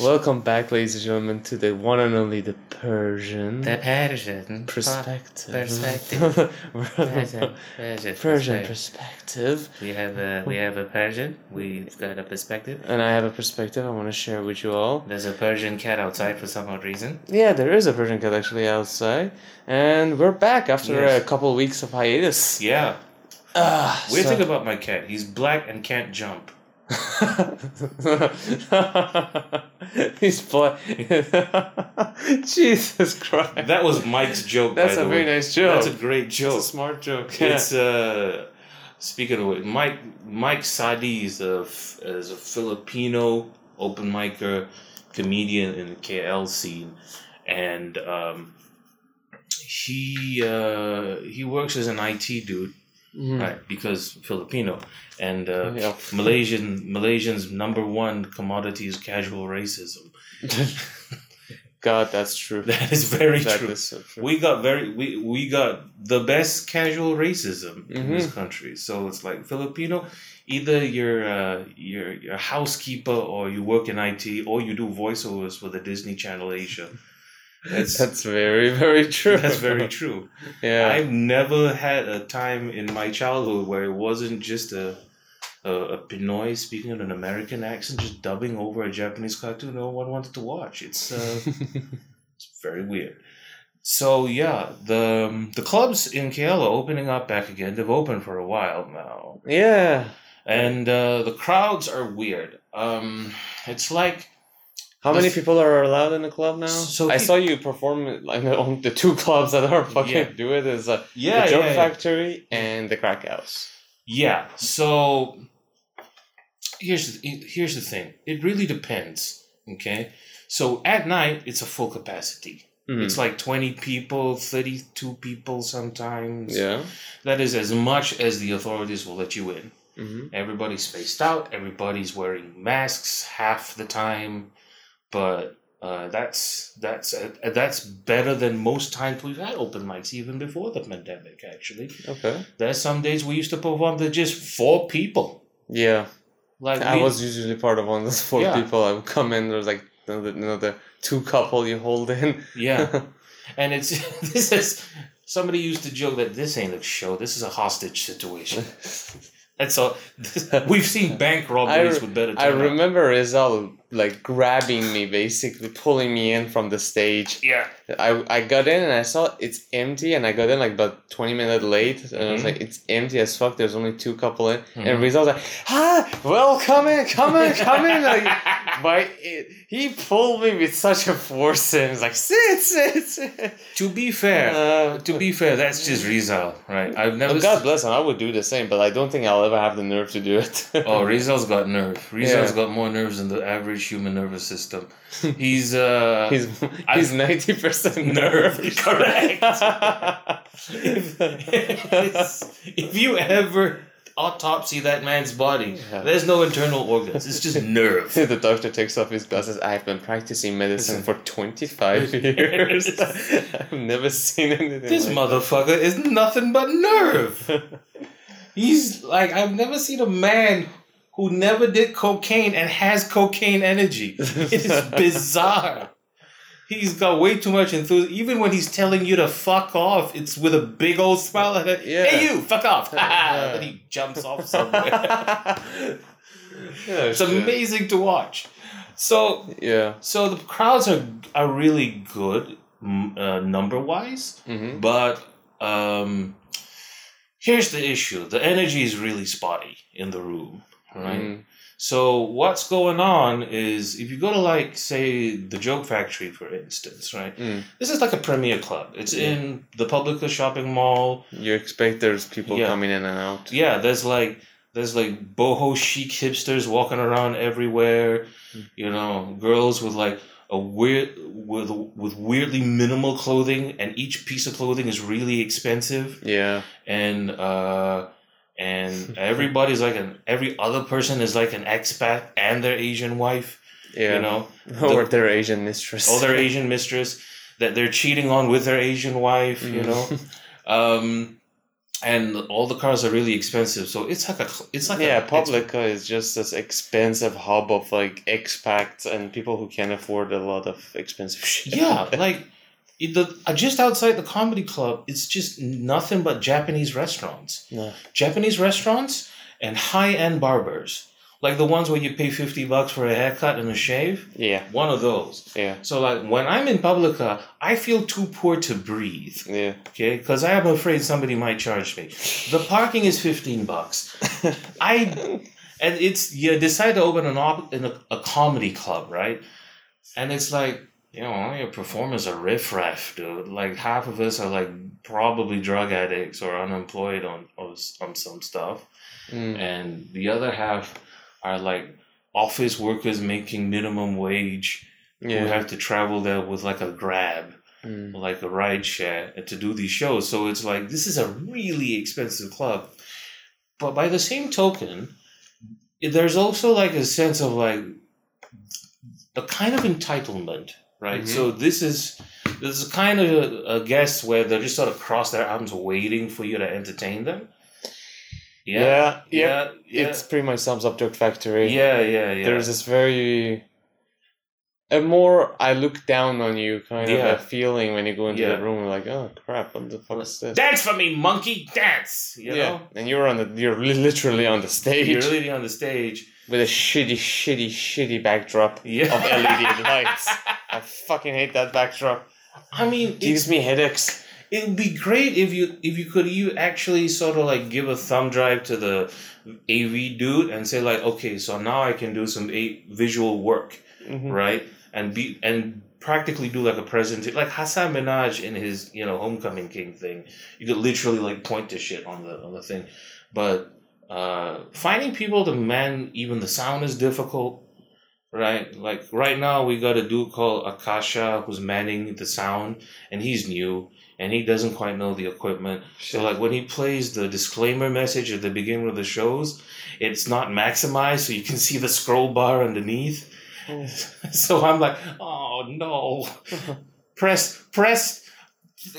Welcome back, ladies and gentlemen, to the one and only the Persian The Persian perspective. Perspective. Persian, Persian Persian, perspective. We have a we have a Persian. We've got a perspective. And I have a perspective I want to share with you all. There's a Persian cat outside for some odd reason. Yeah, there is a Persian cat actually outside, and we're back after Yes. a couple weeks of hiatus. Yeah. Ah, Weird so- thing about my cat. He's black and can't jump. He's black. Jesus Christ. That was Mike's joke. That's a very way. nice joke. That's a great It's joke. a smart joke. Yeah. It's uh, speaking of it, Mike Mike Sadi is a is a Filipino open micer comedian in the KL scene, and um, he uh, he works as an IT dude, Mhm. right? Because Filipino, and uh, Yeah. Malaysian Malaysians number one commodity is casual racism. God, that's true. That is very That true. is so true. We got very we, we got the best casual racism in Mm-hmm. this country. So it's like Filipino, either you're uh, you're you're a housekeeper or you work in IT or you do voiceovers for the Disney Channel Asia. That's That's very, very true. that's very true. Yeah. I've never had a time in my childhood where it wasn't just a a, a Pinoy speaking in an American accent just dubbing over a Japanese cartoon no one wanted to watch. It's uh, it's very weird. So yeah, the um, the clubs in KL are opening up back again. They've opened for a while now, yeah. and uh, the crowds are weird. Um, it's like How many people are allowed in the club now? So I he- saw you perform like on the two clubs that are fucking Yeah. do it is uh, yeah, the Joke yeah, yeah. Factory and the Crack House. Yeah. So here's the, here's the thing. It really depends. Okay. So at night it's a full capacity. Mhm. It's like twenty people, thirty two people sometimes. Yeah. That is as much as the authorities will let you in. hmm Everybody's spaced out. Everybody's wearing masks half the time, but. Uh, that's that's uh, that's better than most times we've had open mics even before the pandemic. Actually, Okay. there's some days we used to perform to just four people. Yeah. Like I we- was usually part of one of those four Yeah. people. I would come in, there's like another, another two couple you hold in. yeah, and it's this is somebody used to joke that this ain't a show. This is a hostage situation. That's all. We've seen bank robberies I- with better. I turnout. remember Rizal like grabbing me, basically pulling me in from the stage. Yeah, I, I got in and I saw it's empty and I got in like about 20 minutes late and I was Mhm. like it's empty as fuck there's only two couple in Mhm. and Rizal's like ah well come in come in come in like but it, he pulled me with such a force and was like sit sit sit to be fair, uh, to be fair, that's just Rizal, right? I've never. God bless him I would do the same but I don't think I'll ever have the nerve to do it Oh, Rizal's got nerve. Rizal's Yeah. got more nerves than the average human nervous system. He's uh. he's he's 90% Nerve, nerve correct. if, if you ever autopsy that man's body, Yeah. there's no internal organs. It's just nerve. the doctor takes off his glasses. I've been practicing medicine for 25 years. I've never seen anything This like motherfucker is nothing but nerve. He's like I've never seen a man who never did cocaine and has cocaine energy. It is bizarre. He's got way too much enthusiasm. Even when he's telling you to fuck off, it's with a big old smile. Like, Yeah. Hey, you, fuck off! Yeah. then he jumps off somewhere. yeah, it's shit. amazing to watch. So, Yeah. so the crowds are are really good, uh, number wise. hmm But um, here's the issue: the energy is really spotty in the room, right? Mm. So what's going on is if you go to like say the Joke Factory, for instance, right? Mm. This is like a premier club. It's Yeah. in the Publika shopping mall. You expect there's people Yeah. coming in and out. Yeah, there's like there's like boho chic hipsters walking around everywhere. Mm. You know, girls with like a weird with with weirdly minimal clothing, and each piece of clothing is really expensive. Yeah. and uh and everybody's like an every other person is like an expat and their Asian wife, Yeah. you know, or their Asian mistress. or their Asian mistress that they're cheating on with their Asian wife, you Mm. know. Um and all the cars are really expensive. So it's like a it's like yeah, a, Publika is just this expensive hub of like expats and people who can't afford a lot of expensive shit. yeah, like the uh, just outside the comedy club, it's just nothing but Japanese restaurants. No. Japanese restaurants and high end barbers, like the ones where you pay fifty bucks for a haircut and a shave. Yeah, One of those. yeah, So like when I'm in Publika, I feel too poor to breathe. yeah. Okay, because I am afraid somebody might charge me. The parking is fifteen bucks. I and it's you decide to open an op in a, a comedy club, right? And it's like you know all your performers are riffraff, dude. Like half of us are like probably drug addicts or unemployed on on, on some stuff, Mm. and the other half are like office workers making minimum wage who have to travel there with like a grab Mm. like a ride share to do these shows. So it's like this is a really expensive club. But by the same token, there's also like a sense of like a kind of entitlement, right? Mhm. So this is this is kind of a, a guess where they're just sort of cross their arms waiting for you to entertain them. Yeah, yeah, yeah, yeah, It's pretty much sums up Joke Factory. yeah, yeah, yeah. There's this very a more I look down on you kind Yeah. of a feeling when you go into Yeah. the room like, oh crap, what the fuck is this? dance for me, monkey, dance. You yeah, know, and you're on the you're literally on the stage you're really on the stage. With a shitty, shitty, shitty backdrop Yeah, of LED lights. I fucking hate that backdrop. I mean, Gives me headaches. It would be great if you if you could you actually sort of like give a thumb drive to the AV dude and say like, okay, so now I can do some a- visual work, Mhm. right? And be and practically do like a presentation, like Hasan Minhaj in his you know Homecoming King thing. You could literally like point to shit on the on the thing, but uh, finding people to man even the sound is difficult. Right, like right now we got a dude called Akasha who's manning the sound, and he's new and he doesn't quite know the equipment. So like when he plays the disclaimer message at the beginning of the shows, it's not maximized, so you can see the scroll bar underneath. so I'm like, oh no, press press.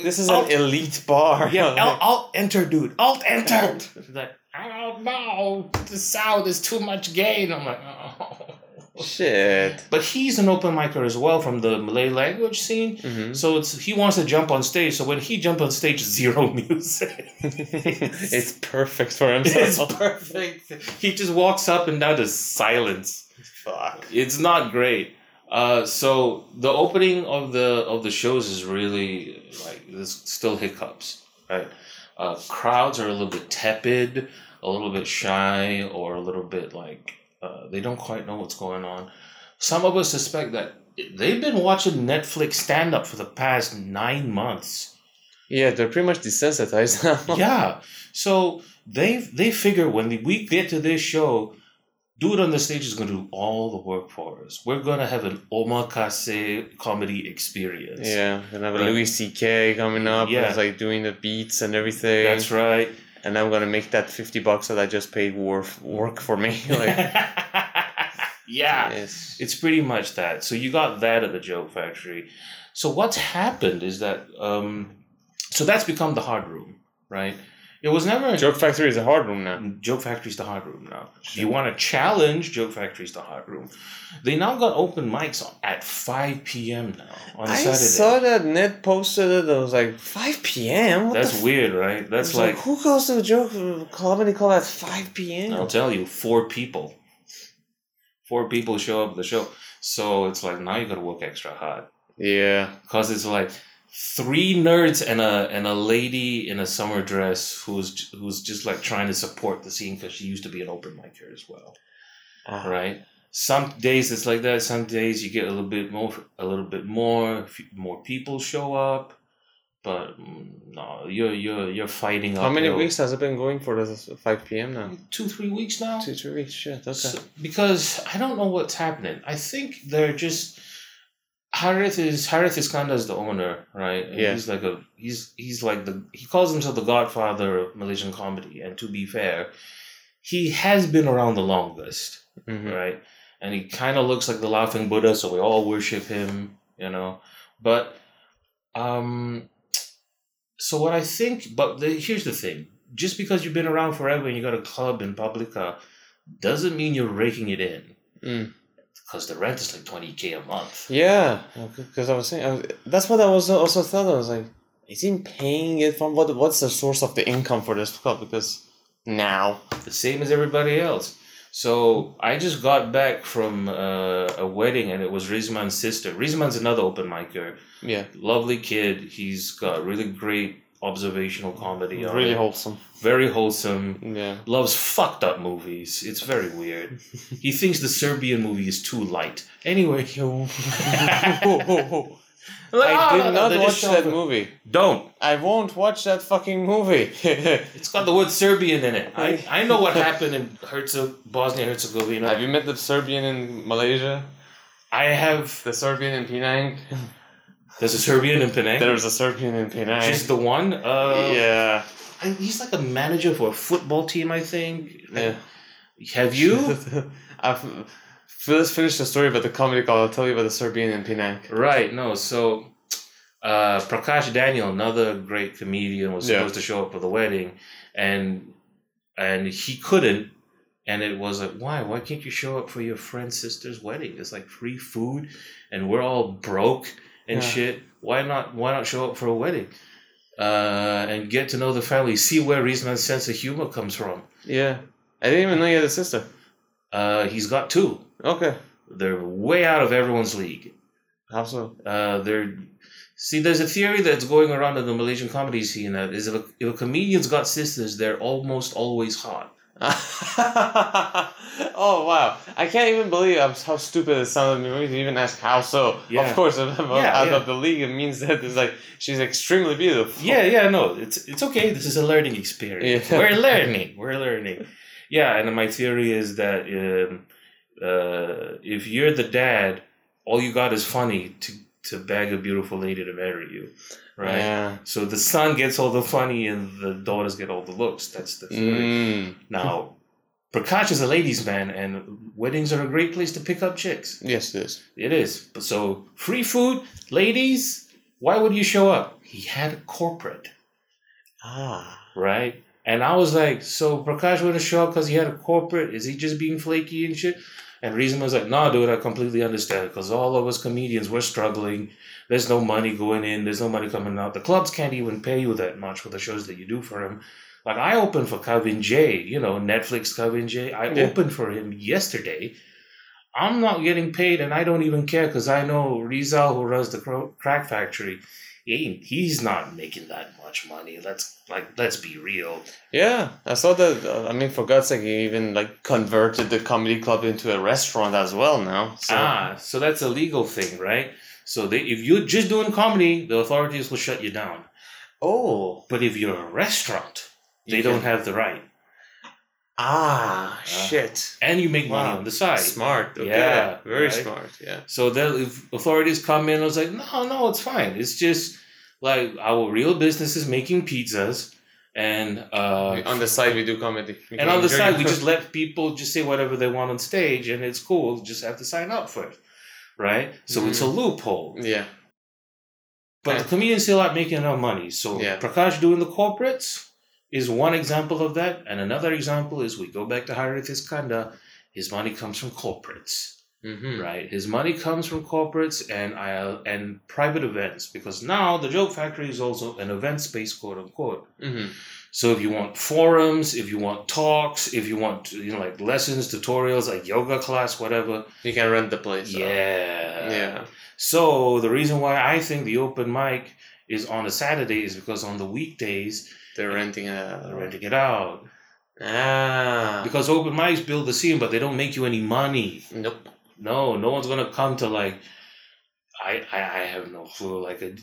This is Alt- an elite bar. yeah, alt, alt enter, dude, alt enter. like I don't know, the sound is too much gain. I'm like, oh. Shit. But he's an open micer as well from the Malay language scene. Mhm. So it's he wants to jump on stage. So when he jumps on stage, zero music. it's perfect for it's himself. perfect. He just walks up and down to silence. Fuck. It's not great. Uh, so the opening of the of the shows is really like there's still hiccups, right? Uh, crowds are a little bit tepid, a little bit shy, or a little bit like uh, they don't quite know what's going on. Some of us suspect that they've been watching Netflix stand up for the past nine months. Yeah, they're pretty much desensitized now. yeah. So they they figure when we get to this show, dude on the stage is going to do all the work for us. We're going to have an omakase comedy experience. Yeah, gonna have a Right. Louis C.K. coming up. Yeah. Like doing the beats and everything. That's right. And I'm gonna make that fifty bucks that I just paid work work for me. like, yeah. yes. It's pretty much that. So you got that at the Joke Factory. So what's happened is that um so that's become the hard room, right? It was never a Joke Factory is a hard room now. Joke factory is the hard room now. If you want to challenge, Joke Factory's the hard room. They now got open mics on, at 5 p.m. now on I Saturday. I saw that Ned posted it. I was like, 5 p.m. What That's the f-? weird, right? That's like, like, who goes to a joke uh, comedy club at 5 p.m.? I'll tell you, four people. Four people show up at the show. So it's like now you got to work extra hard. Yeah, because it's like three nerds and a and a lady in a summer dress who's who's just like trying to support the scene because she used to be an open micer as well, Ah, right? Some days it's like that. Some days you get a little bit more, a little bit more, more people show up, but mm, no, you're you're you're fighting. How many uphill. weeks has it been going for this 5 p.m. now? Two three weeks now. Two, three weeks. Shit. Okay. So- because I don't know what's happening. I think they're just Harith is Harith Iskandar is the owner, right? And Yeah. He's like a he's he's like the he calls himself the godfather of Malaysian comedy. And to be fair, he has been around the longest, Mhm. right? And he kind of looks like the laughing Buddha, so we all worship him, you know. But um so what I think but the, here's the thing. just because you've been around forever and you got a club in Publika doesn't mean you're raking it in. Mm. Because the rent is like 20k a month. Yeah, because I was saying I was, that's what I was also thought. I was like, is he paying it from what? What's the source of the income for this club? Because now, The same as everybody else. So I just got back from uh, a wedding and it was Rizman's sister. Rizman's another open micer. yeah, Lovely kid. He's got really great observational comedy. on really it. wholesome. Very wholesome. Yeah, loves fucked up movies. It's very weird. he thinks the Serbian movie is too light. Anyway, I ah, did not watch that movie. Don't. I won't watch that fucking movie. It's got the word Serbian in it. I, I know what happened in Herzeg, Bosnia Herzegovina. Have you met the Serbian in Malaysia? I have. The Serbian in Penang? There's a Serbian in Penang. There's a Serbian in Penang. She's the one. Uh, yeah. I, he's like a manager for a football team, I think. Yeah. Have you? I've let's finish the story about the comedy call. I'll tell you about the Serbian in Penang. Right, no, so uh, Prakash Daniel, another great comedian, was Yeah. supposed to show up for the wedding and and he couldn't. And it was like, why? Why can't you show up for your friend's sister's wedding? It's like free food and we're all broke and Yeah. shit. Why not why not show up for a wedding? Uh, and get to know the family, see where Rizman's sense of humor comes from. Yeah. I didn't even know you had a sister. Uh, he's got two. Okay. They're way out of everyone's league. How so? Uh, they're see. There's a theory that's going around in the Malaysian comedy scene that is if a, if a comedian's got sisters, they're almost always hot. oh wow! I can't even believe how, how stupid it sounded to me to even ask how so. Yeah. Of course, if I'm Yeah, out yeah. of the league, it means that it's like she's extremely beautiful. Yeah, yeah, no, it's it's okay. This is a learning experience. We're learning. We're learning. Yeah, and my theory is that um, uh, if you're the dad, all you got is funny to to beg a beautiful lady to marry you, right? Yeah. So the son gets all the funny and the daughters get all the looks. That's the theory. Mm. Now, Prakash is a ladies' man, and weddings are a great place to pick up chicks. Yes, it is. It is. So free food, ladies. Why would you show up? He had a corporate, Ah. right? And I was like, so Prakash wouldn't show up because he had a corporate. Is he just being flaky and shit? And Reason was like, no, dude, I completely understand because all of us comedians we're struggling. There's no money going in. There's no money coming out. The clubs can't even pay you that much for the shows that you do for him. Like I opened for Kavin Jay, you know, Netflix Kavin Jay. I Yeah. opened for him yesterday. I'm not getting paid, and I don't even care because I know Rizal, who runs the crack factory, he he's not making that much money. Let's like let's be real. Yeah, I saw that. Uh, I mean, for God's sake, he even like converted the comedy club into a restaurant as well now. So Ah, so that's a legal thing, right? So they, if you're just doing comedy, the authorities will shut you down. oh, But if you're a restaurant, they You don't can- have the right, ah Ah. shit. and you make money Wow. on the side. Smart. Okay. Yeah, very right? smart. Yeah. So then, if authorities come in, I was like, no, no, it's fine. It's just like our real business is making pizzas, and uh, on the side, we do comedy. We and on the side, we just let people just say whatever they want on stage, and it's cool. Just have to sign up for it, right? So it's a loophole. yeah. But the comedians still aren't making enough money. So Yeah. Prakash doing the corporates is one example of that, and another example is we go back to Harith Iskandar. His money comes from corporates. Mm-hmm. right? His money comes from corporates and I and private events because now the Joke Factory is also an event space, quote unquote. Mm-hmm. So if you want forums, if you want talks, if you want you know like lessons, tutorials, like yoga class, whatever, You can rent the place. out. yeah, Yeah. So the reason why I think the open mic is on a Saturday is because on the weekdays They're renting a. renting it out Ah. because open mics build the scene, but they don't make you any money. Nope. No, no one's gonna come to like. I I, I have no clue. Like a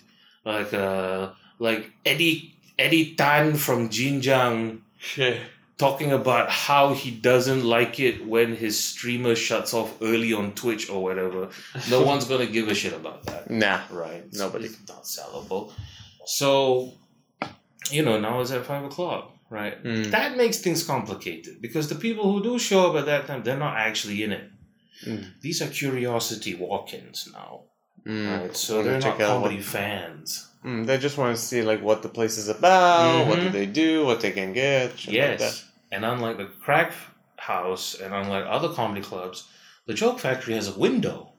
like a like Eddie Eddie Tan from Jinjiang Yeah. talking about how he doesn't like it when his streamer shuts off early on Twitch or whatever. No one's gonna give a shit about that, Nah. right? Nobody. It's not sellable. So, you know, now it's at five o'clock, right? Mm. That makes things complicated because the people who do show up at that time, they're not actually in it. Mm. These are curiosity walk-ins now. Mm. Right? So they're not what- comedy fans. Mm, they just want to see like what the place is about, what do Mhm. they do, what they can get. shit like. Yes. And unlike the crack house and unlike other comedy clubs, the Joke Factory has a window,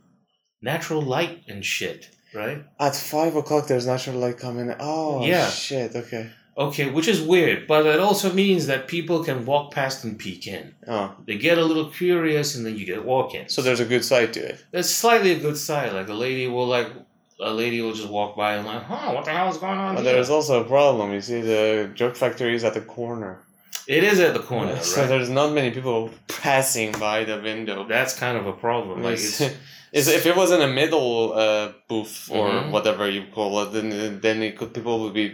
natural light and shit, right? At five o'clock, there's natural light coming. Oh, Yeah. shit. Okay. Okay, which is weird, but it also means that people can walk past and peek in. Oh, They get a little curious and then you get walk in. so there's a good side to it. There's slightly a good side. Like a lady will like a lady will just walk by and like, huh, what the hell is going on? But here?" there's also a problem. You see, the joke factory is at the corner, It is at the corner, so right? there's not many people passing by the window. That's kind of a problem. Like It's- if it was in a middle uh, booth or Mhm. whatever you call it, then then it could people would be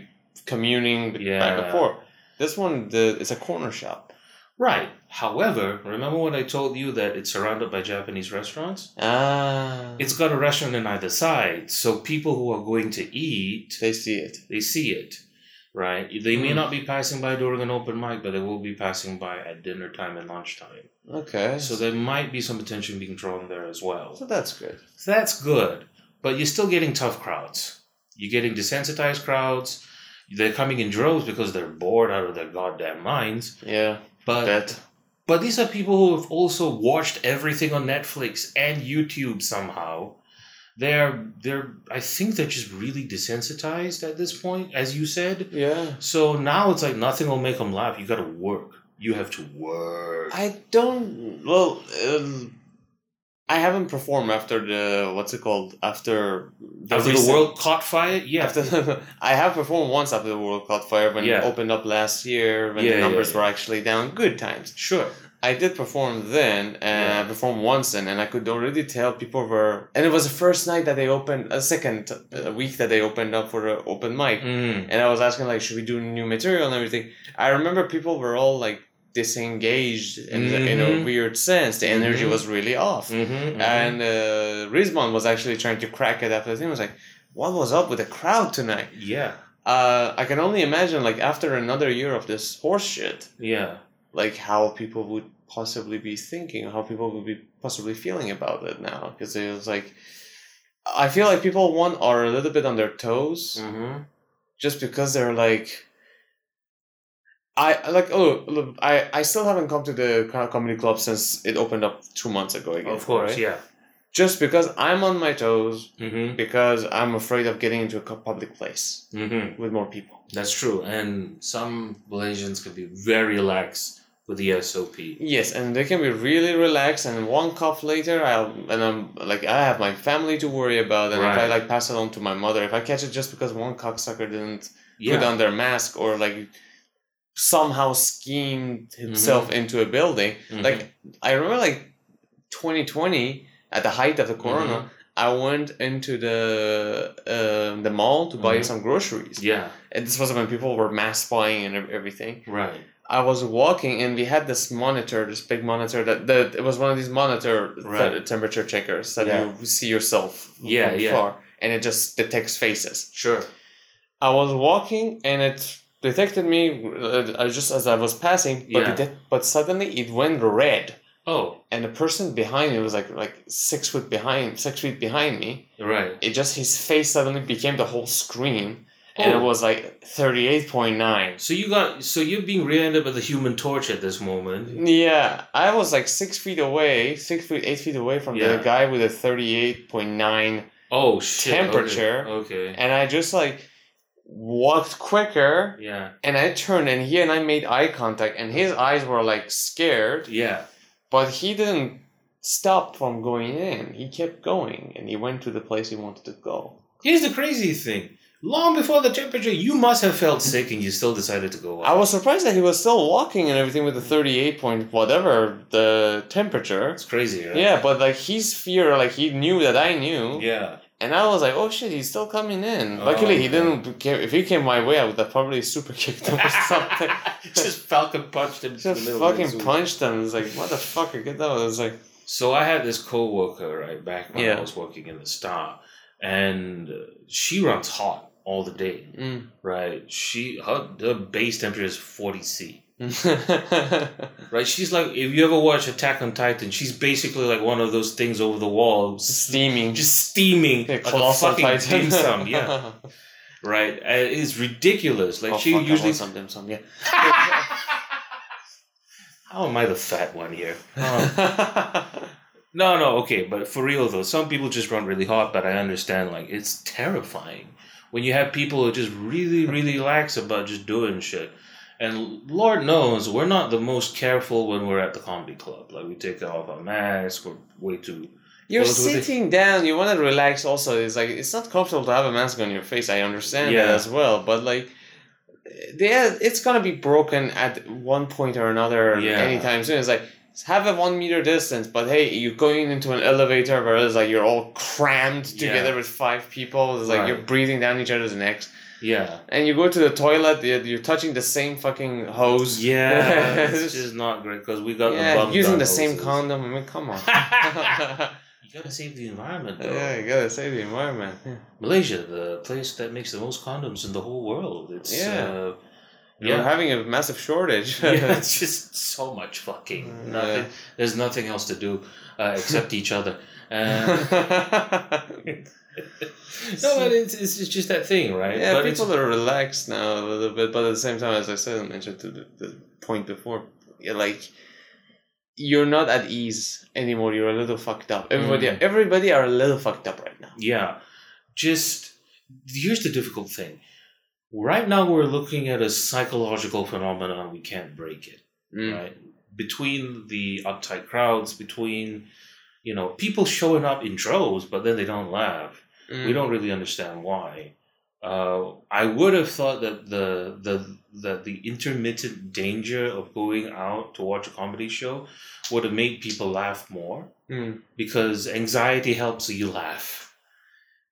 communing back and Yeah. forth. This one, the it's a corner shop. right. However, remember when I told you that it's surrounded by Japanese restaurants? Ah, It's got a restaurant on either side, so people who are going to eat, they see it. they see it. Right? They may Hmm. not be passing by during an open mic, but they will be passing by at dinner time and lunchtime. Okay, So there might be some attention being drawn there as well. so that's good. So that's good. But you're still getting tough crowds. You're getting desensitized crowds. They're coming in droves because they're bored out of their goddamn minds. Yeah, But but these are people who have also watched everything on Netflix and YouTube somehow. They're they're I think they're just really desensitized at this point, as you said. Yeah. So now it's like nothing will make them laugh. You got to work. You have to work. I don't. Well, um, I haven't performed after the what's it called after the After the world caught fire, yeah. After I have performed once after the world caught fire when Yeah. it opened up last year when Yeah, the numbers yeah. were actually down. Good times. sure. I did perform then, and Yeah. I performed once then, and I could already tell people were. And it was the first night that they opened, a second uh, week that they opened up for the open mic, Mm. and I was asking like, should we do new material and everything? I remember people were all like disengaged in, in a Mhm. weird sense. The energy Mhm. was really off, Mm-hmm, and uh, Rizman was actually trying to crack it after the thing. Was like, what was up with the crowd tonight? yeah, Uh, I can only imagine like after another year of this horse shit yeah. like how people would possibly be thinking, how people would be possibly feeling about it now. Because it was like, I feel like people one are a little bit on their toes Mm-hmm. just because they're like, I like oh look, I I still haven't come to the comedy club since it opened up two months ago again. Of course, right? yeah. Just because I'm on my toes Mm-hmm. because I'm afraid of getting into a public place Mm-hmm. with more people. That's true. And some Malaysians can be very lax with the SOP. Yes, and they can be really relaxed. And one cough later, I'll and I'm like I have my family to worry about, and if I like pass it on to my mother, if I catch it just because one cocksucker didn't Yeah. put on their mask or like somehow schemed himself into a building, Mhm. like I remember like 2020 at the height of the corona, Mhm. I went into the um the mall to buy Mhm. some groceries, Yeah. and this was when people were mass buying and everything. Right. I was walking and we had this monitor, this big monitor that, that it was one of these monitor Right. temperature checkers that Yeah. you see yourself Yeah, yeah. far and it just detects faces. Sure. I was walking and it detected me uh, uh, just as I was passing, but Yeah. it but suddenly it went red Oh, and the person behind me was like like six foot behind, six feet behind me. right. It just his face suddenly became the whole screen, and it Oh. was like thirty eight point nine. So you got so you're being rear-ended by the Human Torch at this moment. Yeah, I was like six feet away, six feet, eight feet away from Yeah. the guy with a thirty-eight point nine, Oh shit. okay, Temperature. Okay. and I just like walked quicker, Yeah. and I turned, and he and I made eye contact, and his eyes were like scared, Yeah. but he didn't stop from going in. He kept going, and he went to the place he wanted to go. Here's the crazy thing. Long before the temperature, you must have felt sick and you still decided to go I was surprised that he was still walking and everything with the thirty-eight point whatever the temperature. It's crazy, right? Yeah, but like his fear, like he knew that I knew. Yeah. And I was like, oh shit, he's still coming in. Oh, Luckily, he okay. didn't. Care. If he came my way, I would have probably super kicked him or something. Just Falcon punched him. to Just the middle of fucking punched him. It's like, motherfucker, get that. It was like, So I had this coworker right back when Yeah. I was working in the Star, and she runs hot all the day. mm, Right? She her the base temperature is forty C. right? She's like, if you ever watch Attack on Titan, she's basically like one of those things over the wall, Steaming. just steaming Yeah, like a fucking dim sum. Yeah, right. Uh, it's ridiculous. Like oh, she usually. some dim sum, yeah. How am I the fat one here? Um, no, no, okay, but for real though, some people just run really hot, but I understand. Like it's terrifying when you have people who are just really, really lax about just doing shit. And Lord knows we're not the most careful when we're at the comedy club. Like we take off our masks, we're way too. You're sitting down. You want to relax. Also, it's like it's not comfortable to have a mask on your face. I understand that Yeah. as well, but like, yeah, it's gonna be broken at one point or another Yeah. anytime soon. It's like have a one meter distance, but hey, you're going into an elevator where it's like you're all crammed together Yeah. with five people. It's like Right. you're breathing down each other's necks, Yeah, and you go to the toilet. You're, you're touching the same fucking hose. yeah, it's just not great because we got the yeah, bum using the same condom. I mean, come on. You gotta save the environment, though. yeah, you gotta save the environment. Yeah. Malaysia, the place that makes the most condoms in the whole world. It's Yeah. uh, We're yeah, having a massive shortage. yeah, it's just so much fucking nothing. yeah. There's nothing else to do uh, except each other. Uh, no, but it's, it's it's just that thing, right? yeah, but people are relaxed now a little bit, but at the same time, as I said, I mentioned to the, the point before, like you're not at ease anymore. You're a little fucked up. Everybody, Mm. everybody are a little fucked up right now. yeah, just here's the difficult thing. Right now, we're looking at a psychological phenomenon. We can't break it. Mm. right? Between the uptight crowds, between you know people showing up in droves, but then they don't laugh. Mm. We don't really understand why. Uh, I would have thought that the the that the intermittent danger of going out to watch a comedy show would have made people laugh more Mm. because anxiety helps you laugh.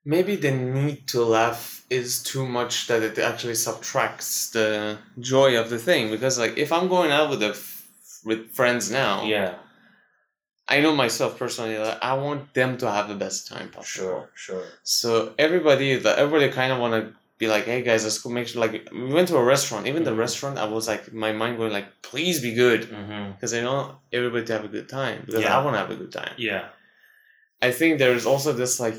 Maybe the need to laugh is too much that it actually subtracts the joy of the thing. Because like if I'm going out with a f- with friends now, Yeah, I know myself personally. Like, I want them to have the best time possible. sure, sure. So everybody, the, everybody kind of want to be like, "Hey guys, let's go make sure." Like we went to a restaurant. Even the Mhm. restaurant, I was like, my mind going like, "Please be good," because I want everybody to have a good time. Because Yeah. I want to have a good time. Yeah, I think there's also this like,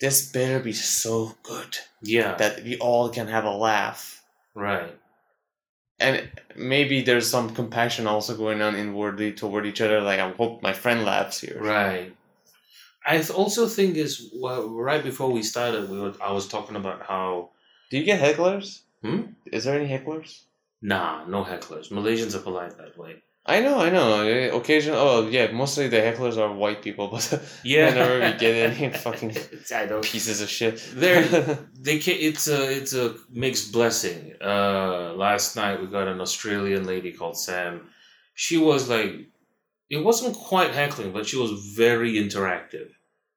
this better be so good yeah, that we all can have a laugh. right. And maybe there's some compassion also going on inwardly toward each other. Like I hope my friend laughs here. Right. I also think is well, right before we started, we were, I was talking about how Do you get hecklers? Hmm? Is there any hecklers? nah, no hecklers. Malaysians are polite that way. I know, I know. Eh, Occasion. Oh, yeah. Mostly the hecklers are white people, but Yeah. whenever we get any fucking pieces of shit. They're they can It's a it's a mixed blessing. Uh, last night we got an Australian lady called Sam. She was like, it wasn't quite heckling, but she was very interactive.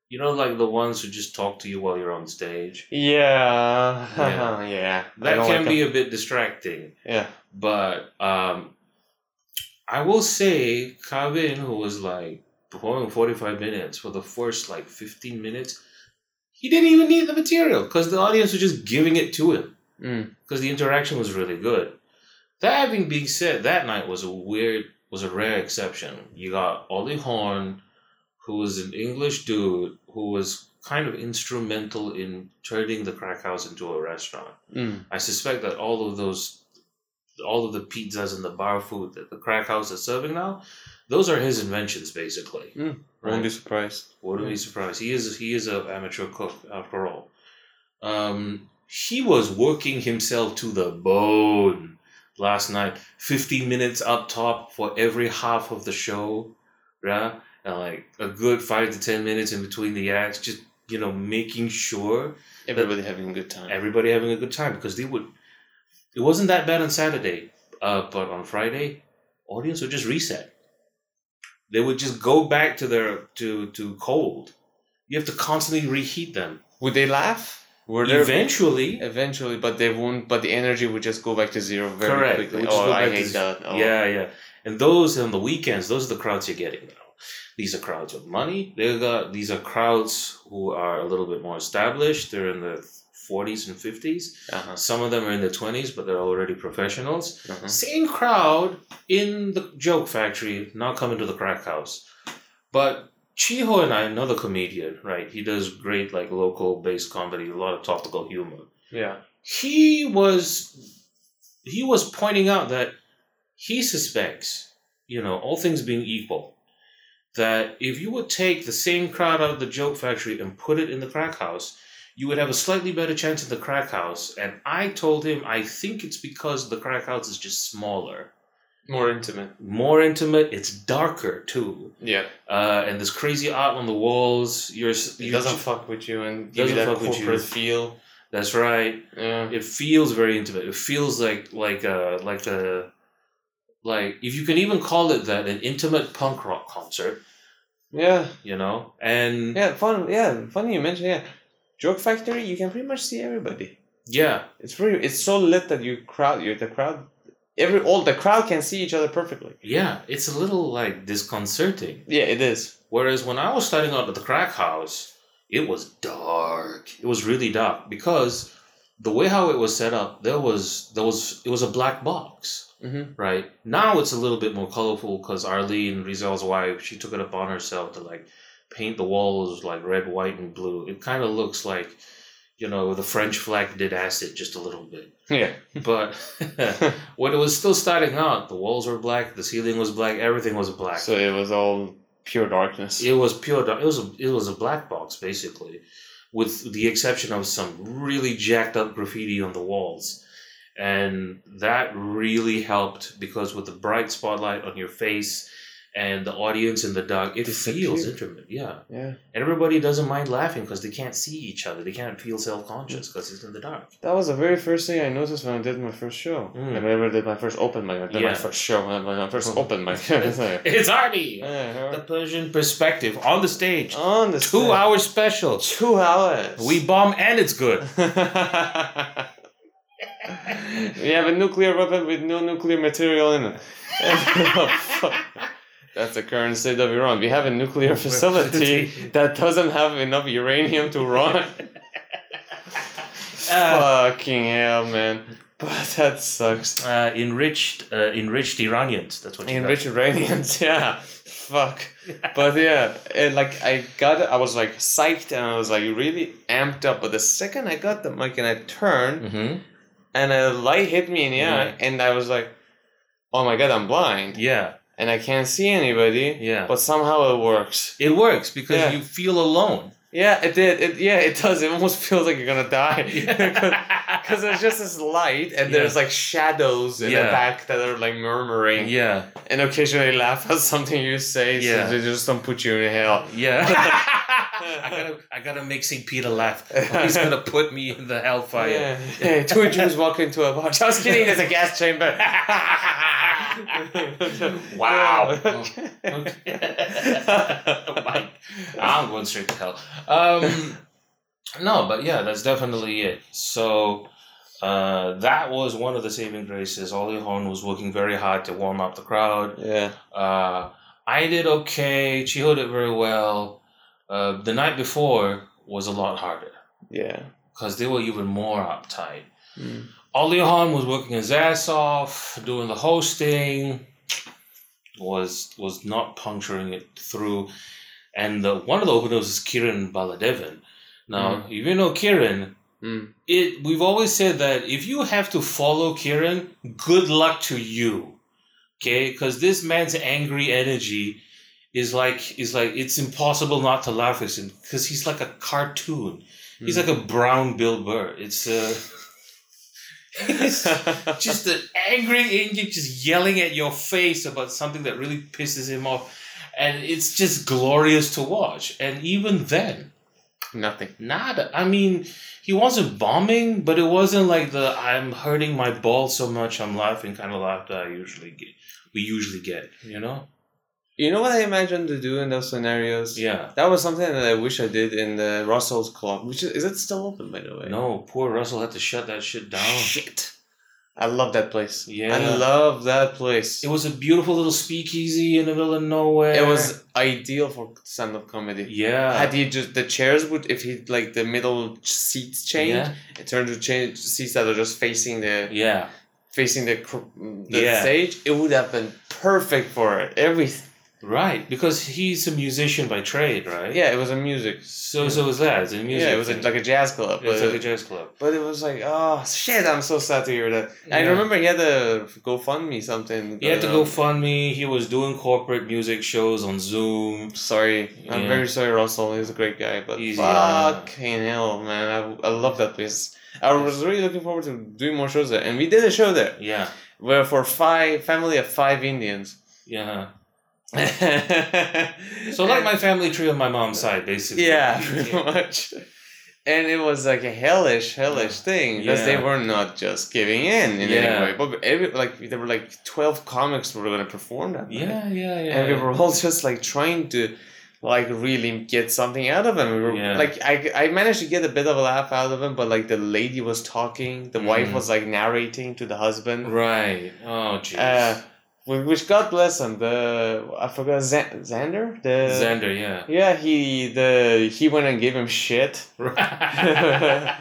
You know, like the ones who just talk to you while you're on stage. yeah, Yeah. yeah. That can like be a bit distracting. Yeah. But um, I will say, Kavin, who was like performing 45 minutes for the first like 15 minutes, he didn't even need the material because the audience was just giving it to him Mm. because the interaction was really good. That having been said, that night was a weird, was a rare exception. You got Ollie Horn, who was an English dude who was kind of instrumental in turning the crack house into a restaurant. Mm. I suspect that all of those, all of the pizzas and the bar food that the crack house is serving now, those are his inventions, basically. Mm. Right? Won't be surprised. Wouldn't be surprised. He is he is an amateur cook after all. Um, he was working himself to the bone last night. Fifteen minutes up top for every half of the show, yeah, and like a good five to ten minutes in between the acts, just you know making sure Everybody having a good time. everybody having a good time because they would. It wasn't that bad on Saturday, uh, but on Friday, audience would just reset. They would just go back to their to to cold. You have to constantly reheat them. Would they laugh? Were there Eventually, eventually, but they won't. But the energy would just go back to zero very Correct. Quickly. Oh, I hate that. Oh. yeah, yeah. And those on the weekends, those are the crowds you're getting now. These are crowds with money. They got these are crowds who are a little bit more established. They're in their 40s and 50s. Uh-huh. Some of them are in their 20s, but they're already professionals. Uh-huh. Same crowd in the joke factory, not coming to the crack house. But Chiho and I, another comedian, right? He does great like local based comedy, a lot of topical humor. Yeah. He was he was pointing out that he suspects, you know, all things being equal, that if you would take the same crowd out of the joke factory and put it in the crack house, you would have a slightly better chance in the crack house. And I told him I think it's because the crack house is just smaller More intimate. more intimate. It's darker too, Yeah. uh, and there's crazy art on the walls. You're, It you're doesn't fuck with you and give you Doesn't that fuck with you. corporate feel. That's right. Yeah. It feels very intimate. It feels like like a like a like if you can even call it that an intimate punk rock concert. Yeah. You know, and Yeah. Fun. Yeah. Funny you mentioned. Yeah. Joke Factory. You can pretty much see everybody. yeah, It's very. It's so lit that you crowd. You the crowd. Every all the crowd can see each other perfectly. yeah, it's a little like disconcerting. Yeah, it is. Whereas when I was starting out at the crack house, it was dark. It was really dark because the way how it was set up, there was there was it was a black box. Mm-hmm. right? Now it's a little bit more colorful because Arlene Rizal's wife, she took it upon herself to like paint the walls like red, white, and blue. It kind of looks like, you know, the French flag did acid just a little bit. Yeah. But when it was still starting out, the walls were black, the ceiling was black, everything was black. So it was all pure darkness. It was pure dark. It was a, it was a black box basically, with the exception of some really jacked up graffiti on the walls, and that really helped because with the bright spotlight on your face and the audience in the dark, it feels Disappear. intimate. Yeah, Yeah. everybody doesn't mind laughing because they can't see each other. They can't feel self conscious because it's in the dark. That was the very first thing I noticed when I did my first show. Mm. I never did my first open mic. I did my first show. uh, My first open mic. It's Artie, yeah, the Persian perspective on the stage. on the Two stage. hour special. Two hours. We bomb and it's good. we have a nuclear weapon with no nuclear material in it. That's the current state of Iran. We have a nuclear facility that doesn't have enough uranium to run. Uh, Fucking hell, man. But that sucks. uh, enriched, uh, enriched Iranians. That's what. Enriched Iranians, yeah. Fuck. But yeah, it, like I got it, I was like psyched and I was like really amped up. But the second I got the mic and I turned Mm-hmm. and a light hit me in the Yeah. eye and I was like, oh my god, I'm blind Yeah, and I can't see anybody. yeah. But somehow it works. it works because Yeah. you feel alone. Yeah, it did. It yeah, it does. It almost feels like you're gonna die because there's just this light and Yeah. there's like shadows in the back that are like murmuring yeah, and occasionally laugh at something you say Yeah. so they just don't put you in hell. yeah. I gotta, I gotta make Saint Peter laugh. He's gonna put me in the hellfire. Yeah. Hey, two Jews walk into a bar. Just kidding, there's a gas chamber. Wow. Oh, my- I'm going straight to hell. Um, no, but yeah, that's definitely it. So uh, that was one of the saving graces. Ollie Horn was working very hard to warm up the crowd. yeah. Uh, I did okay. Chiho did very well. Uh, the night before was a lot harder Yeah. because they were even more uptight. Mm. Ollie Horn was working his ass off, doing the hosting, was was not puncturing it through. And the, one of the openers is Kiran Baladevan. Now, if you know Kiran, Mm. it we've always said that if you have to follow Kiran, good luck to you. Okay? Because this man's angry energy is like is like it's impossible not to laugh at him because he's like a cartoon. He's Mm. like a brown Bill Burr. It's uh He's just an angry Indian just yelling at your face about something that really pisses him off. And it's just glorious to watch. And even then, Nothing. nada. I mean, he wasn't bombing, but it wasn't like the I'm hurting my ball so much I'm laughing kind of laughter I usually get. We usually get, you know? You know what I imagine to do in those scenarios? Yeah. That was something that I wish I did in the Russell's Club, which is, is it still open by the way? No, poor Russell had to shut that shit down. Shit. I love that place. Yeah. I love that place. It was a beautiful little speakeasy in the middle of nowhere. It was ideal for stand up comedy. Yeah. Had he just the chairs would if he like the middle seats change, Yeah. it turned to change seats that are just facing the Yeah. facing the the Yeah. stage. It would have been perfect for it. Everything. Right. Because he's a musician by trade, right? Yeah, it was a music. So so was that. It's a music. Yeah, it was a, like a jazz club. It was like a jazz club. But it was like, oh shit! I'm so sad to hear that. I remember he had to GoFundMe something. He had to uh, go fund me. He was doing corporate music shows on Zoom. Sorry, I'm very sorry, Russell. He's a great guy, but yeah. fucking hell, man! I, I love that place. I was really looking forward to doing more shows there, and we did a show there Yeah. where for five family of five Indians. Yeah. So like my family tree on my mom's side, basically. yeah, pretty much. And it was like a hellish, hellish thing because they were not just giving in in Yeah. any way. But every like there were like twelve comics were gonna perform that. night. Yeah, yeah, yeah. and we were all just like trying to like really get something out of him. We were Yeah. like I, I managed to get a bit of a laugh out of him, but like the lady was talking, the wife Mm. was like narrating to the husband. Right. Oh, jeez. Uh, which God bless him. The I forgot Xander. The Xander, yeah. Yeah, he the he went and gave him shit. I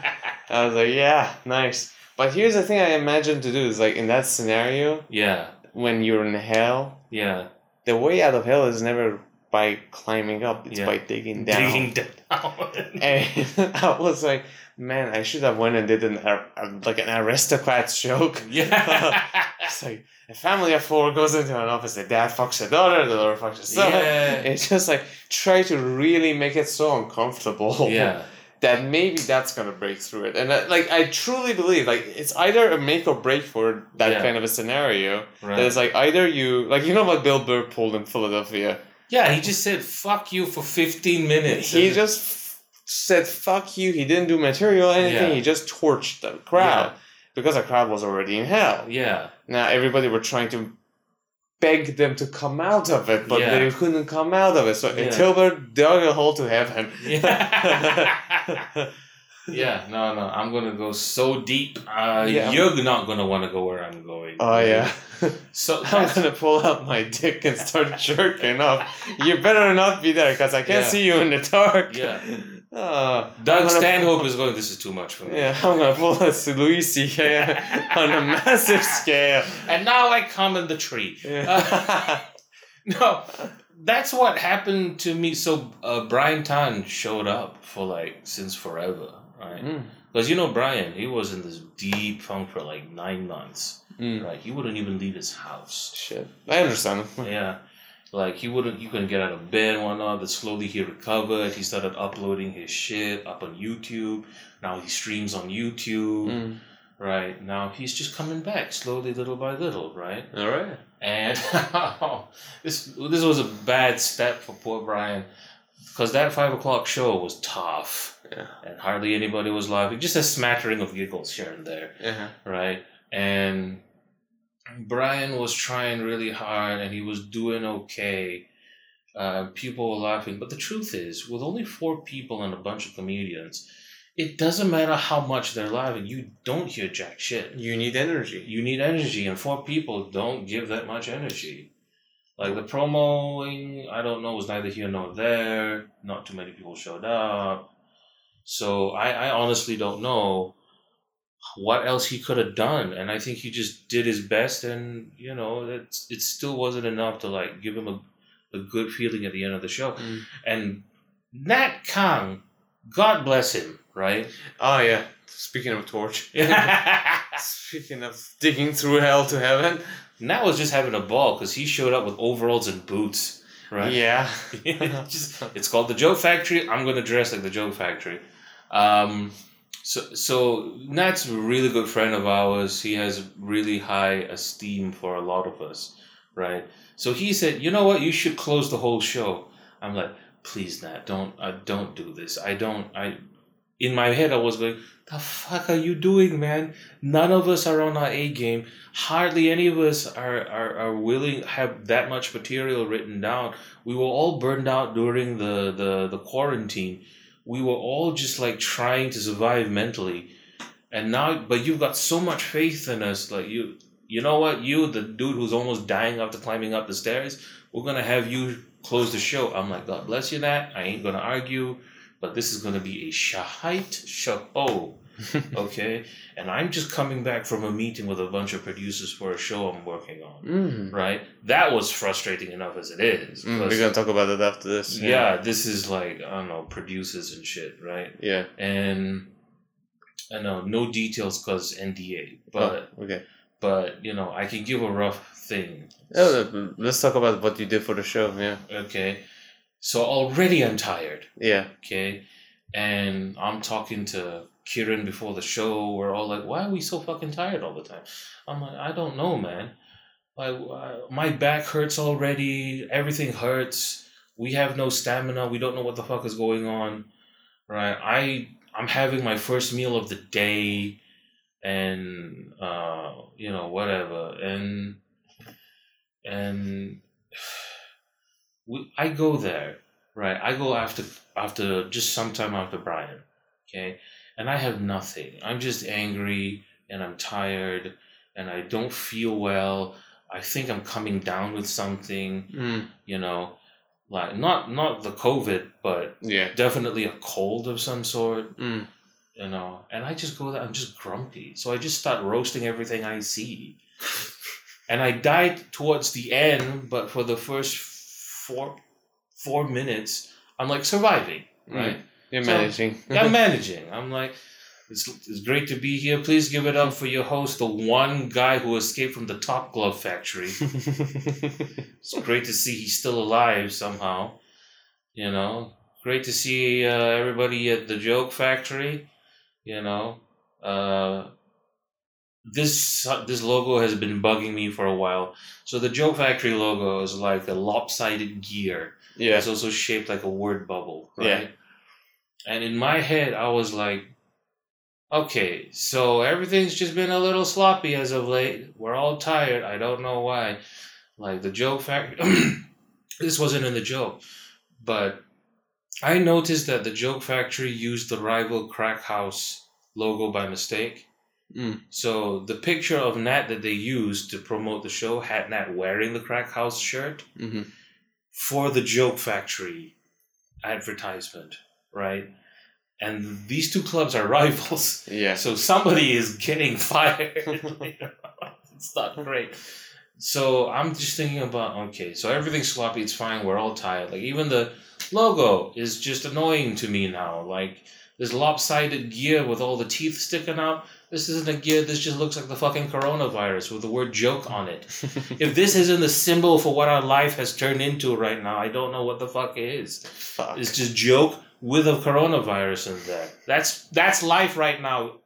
was like, yeah, nice. But here's the thing I imagine to do is like in that scenario yeah, when you're in hell, yeah. the way out of hell is never by climbing up; it's Yeah. by digging down. Digging down. And I was like, man, I should have went and did an like an aristocrats joke. yeah. It's like a family of four goes into an office. The dad fucks the daughter. The daughter fucks the son. Yeah. It's just like try to really make it so uncomfortable. yeah. that maybe that's gonna break through it. And uh, like I truly believe like it's either a make or break for that Yeah. kind of a scenario. Right. That it's like either you like you know what Bill Burr pulled in Philadelphia. Yeah, he just said "fuck you" for fifteen minutes. He just f- said fuck you. He didn't do material or anything. Yeah. He just torched the crowd Yeah. because the crowd was already in hell. Yeah. Now everybody were trying to beg them to come out of it, but Yeah. they couldn't come out of it. So Yeah. until they dug a hole to heaven. Yeah. yeah. No, no. I'm gonna go so deep. Uh, Yeah. You're not gonna want to go where I'm going. Oh yeah. So I'm gonna pull out my dick and start jerking off. You better not be there because I can't Yeah. see you in the dark. Yeah. Oh, Doug Stanhope is going. This is too much for me. Yeah, I'm gonna pull a Louis C.K. on a massive scale. And now I come in the tree. Yeah. No, that's what happened to me. So uh, Brian Tan showed up for like since forever, right? Mm, Because you know Brian, he was in this deep funk for like nine months, mm. right? He wouldn't even leave his house. Shit, I understand. Yeah. Like he wouldn't, he couldn't get out of bed and whatnot. But slowly he recovered. He started uploading his shit up on YouTube. Now he streams on YouTube. Mm. Right now he's just coming back slowly, little by little. Right. All right. And this this was a bad step for poor Brian, because that five o'clock show was tough, Yeah. and hardly anybody was laughing. Just a smattering of giggles here and there, Yeah. right? And Brian was trying really hard, and he was doing okay. Uh, people were laughing, but the truth is, with only four people and a bunch of comedians, it doesn't matter how much they're laughing. You don't hear jack shit You need energy. you need energy and four people don't give that much energy like the promoing i don't know was neither here nor there not too many people showed up so i, I honestly don't know what else he could have done and i think he just did his best and you know it, it still wasn't enough to like give him a, a good feeling at the end of the show Mm. and nat kang god bless him right Oh yeah. Speaking of torch. Speaking of digging through hell to heaven. Nat was just having a ball because he showed up with overalls and boots, right? Yeah. Just- it's called the Joke Factory. I'm gonna dress like the Joke Factory. Um, so so Nat's a really good friend of ours. He has really high esteem for a lot of us, right? So he said, you know what, you should close the whole show. I'm like, please, Nat, don't uh, don't do this. I don't. I in my head I was going, the fuck are you doing, man? None of us are on our A game. Hardly any of us are, are, are willing have that much material written down. We were all burned out during the, the, the quarantine. We were all just like trying to survive mentally. and now but you've got so much faith in us like you you know what you the dude who's almost dying after climbing up the stairs we're gonna have you close the show i'm like god bless you that i ain't gonna argue but this is gonna be a shahite show okay and i'm just coming back from a meeting with a bunch of producers for a show i'm working on Mm. right that was frustrating enough as it is Mm, we're gonna talk about it after this. yeah this is like i don't know producers and shit right Yeah. and I know no details because NDA, but oh, okay. but you know I can give a rough thing. Oh, let's talk about what you did for the show. Yeah. Okay, so already I'm tired. Yeah. Okay, and I'm talking to Kieran before the show. We're all like, "Why are we so fucking tired all the time?" I'm like, "I don't know, man. Like I- my back hurts already. Everything hurts. We have no stamina. We don't know what the fuck is going on." Right? I I'm having my first meal of the day, and uh, you know whatever, and and we, I go there, right? I go after after just sometime after Brian, okay, and I have nothing. I'm just angry and I'm tired and I don't feel well. I think I'm coming down with something, Mm. you know, like not not the COVID, but Yeah. definitely a cold of some sort, Mm. you know. And I just go there. I'm just grumpy, so I just start roasting everything I see. And I died towards the end, but for the first four four minutes, I'm like surviving, right? You're So- managing. I'm managing. I'm like, it's, it's great to be here. Please give it up for your host, the one guy who escaped from the Top Glove factory. It's great to see he's still alive somehow. You know, great to see uh, everybody at the Joke Factory. You know, uh, this this logo has been bugging me for a while. So the Joke Factory logo is like a lopsided gear. yeah. It's also shaped like a word bubble, right? Yeah. And in my head, I was like, okay, so everything's just been a little sloppy as of late. We're all tired. I don't know why. Like the joke Factory. this wasn't in the joke, but I noticed that the joke factory used the rival crack house logo by mistake. Mm. So the picture of Nat that they used to promote the show had Nat wearing the crack house shirt hmm for the Joke Factory advertisement, right? And these two clubs are rivals. Yeah. So somebody is getting fired. it's not great. So I'm just thinking about okay, so everything's sloppy, it's fine, we're all tired. Like even the logo is just annoying to me now. Like this lopsided gear with all the teeth sticking out. This isn't a gear, this just looks like the fucking coronavirus with the word joke on it. If this isn't the symbol for what our life has turned into right now, I don't know what the fuck it is. Fuck. It's just joke with a coronavirus in there. That's that's life right now,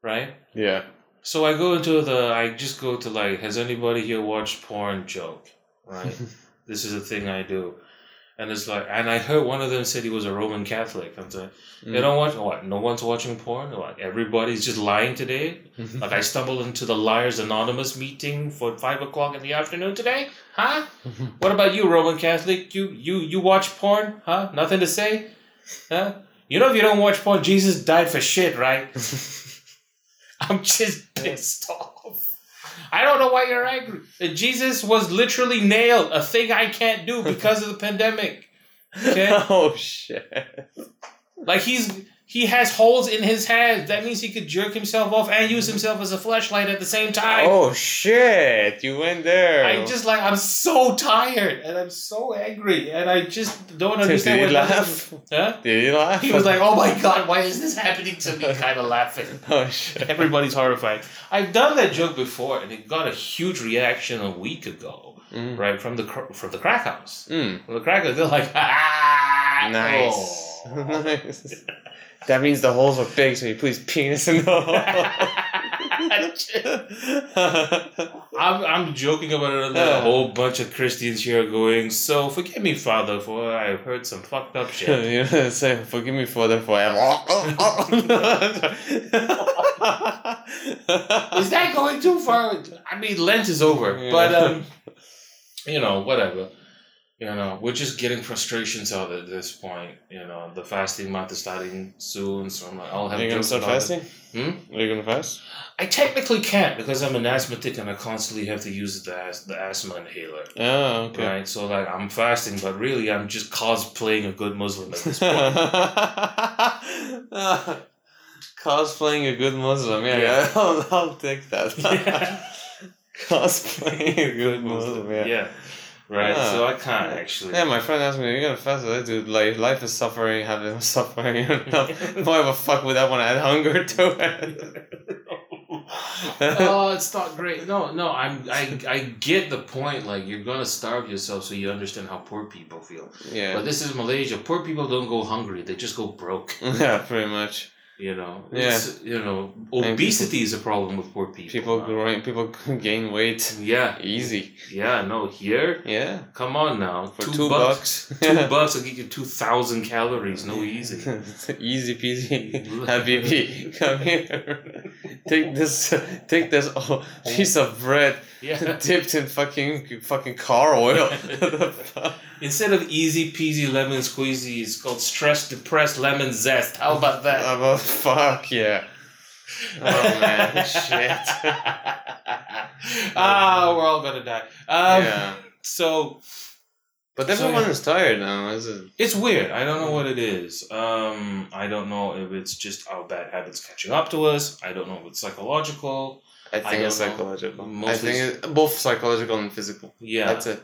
right? Yeah. So I go into the I just go to like, has anybody here watched porn joke? Right? this is a thing I do. And it's like and I heard one of them said he was a Roman Catholic. I'm like, they Mm. don't watch what? No one's watching porn? Like everybody's just lying today? Like I stumbled into the Liars Anonymous meeting for five o'clock in the afternoon today? Huh? What about you, Roman Catholic? You you you watch porn? Huh? Nothing to say? Huh? You know if you don't watch porn, Jesus died for shit, right? I'm just pissed off. I don't know why you're angry. Jesus was literally nailed, a thing I can't do because of the pandemic. Okay? oh shit. Like he's he has holes in his hands. That means he could jerk himself off and use himself as a flashlight at the same time. Oh shit! You went there. I just like I'm so tired and I'm so angry and I just don't understand. Did he laugh? Huh? Did he laugh? He was like, "Oh my god, why is this happening to me?" Kind of laughing. "Oh shit." Everybody's horrified. I've done that joke before and it got a huge reaction a week ago, Mm. right from the from the crack house. Mm. From the crack house, they're like, "Ah, Nice. oh." nice. That means the holes are big, so you put his penis in the hole. I'm, I'm joking about it. A whole bunch of Christians here are going, so forgive me, Father, for I've heard some fucked up shit. you know, say, forgive me Father, for forever. Is that going too far? I mean, Lent is over, Yeah. but, um, you know, whatever. You know, we're just getting frustrations out at this point. You know, the fasting month is starting soon, so I'm like, I'll have. Are you gonna start it. fasting? Hmm? Are you gonna fast? I technically can't because I'm an asthmatic and I constantly have to use the as- the asthma inhaler. Oh, okay. Right, so like I'm fasting, but really I'm just cosplaying a good Muslim at this point. Cosplaying a good Muslim, yeah, Yeah. I'll, I'll take that. Yeah. Cosplaying a good Muslim, yeah. yeah. Right, Ah. so I can't actually. Yeah, my friend asked me, "You're gonna fast?" I said, "Dude, like life is suffering, having suffering. You know, why the fuck would I want to add hunger to it?" oh, it's not great. No, no, I'm I I get the point. Like you're gonna starve yourself, so you understand how poor people feel. yeah, But this is Malaysia. Poor people don't go hungry; they just go broke. yeah, pretty much. You know, Yeah. You know, obesity is a problem with poor people. People now. growing, people gain weight Yeah, easy. yeah. No, here, Yeah, come on now, for two, bucks. two bucks will get you two thousand calories. No easy. easy peasy. Habibi, come here. Take this, take this oh, piece of bread Yeah. dipped in fucking fucking car oil. Instead of easy peasy lemon squeezy, it's called stress depressed lemon zest. How about that? oh fuck yeah. Oh man, shit. ah, we're all gonna die. Um, yeah, So but So, everyone yeah. is tired now. Is it? it's weird. I don't know what it is. Um, I don't know if it's just our bad habits catching up to us. I don't know if it's psychological. I I think it's don't psychological. I think it's both psychological and physical. Yeah. That's it.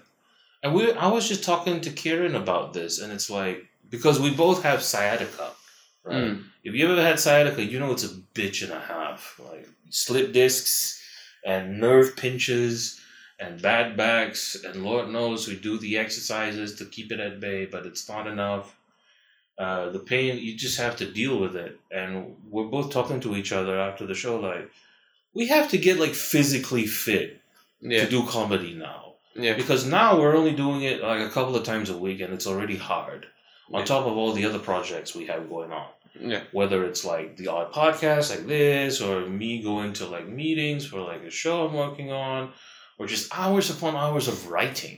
And we, I was just talking to Kieran about this, and it's like because we both have sciatica, right? Mm. If you ever had sciatica, you know it's a bitch and a half. Like slip discs and nerve pinches and bad backs, and Lord knows we do the exercises to keep it at bay, but it's not enough. Uh, the pain, you just have to deal with it. And we're both talking to each other after the show, like, we have to get like physically fit Yeah. to do comedy now Yeah. because now we're only doing it like a couple of times a week and it's already hard on top of all the other projects we have going on Yeah. whether it's like the odd podcast like this or me going to like meetings for like a show i'm working on or just hours upon hours of writing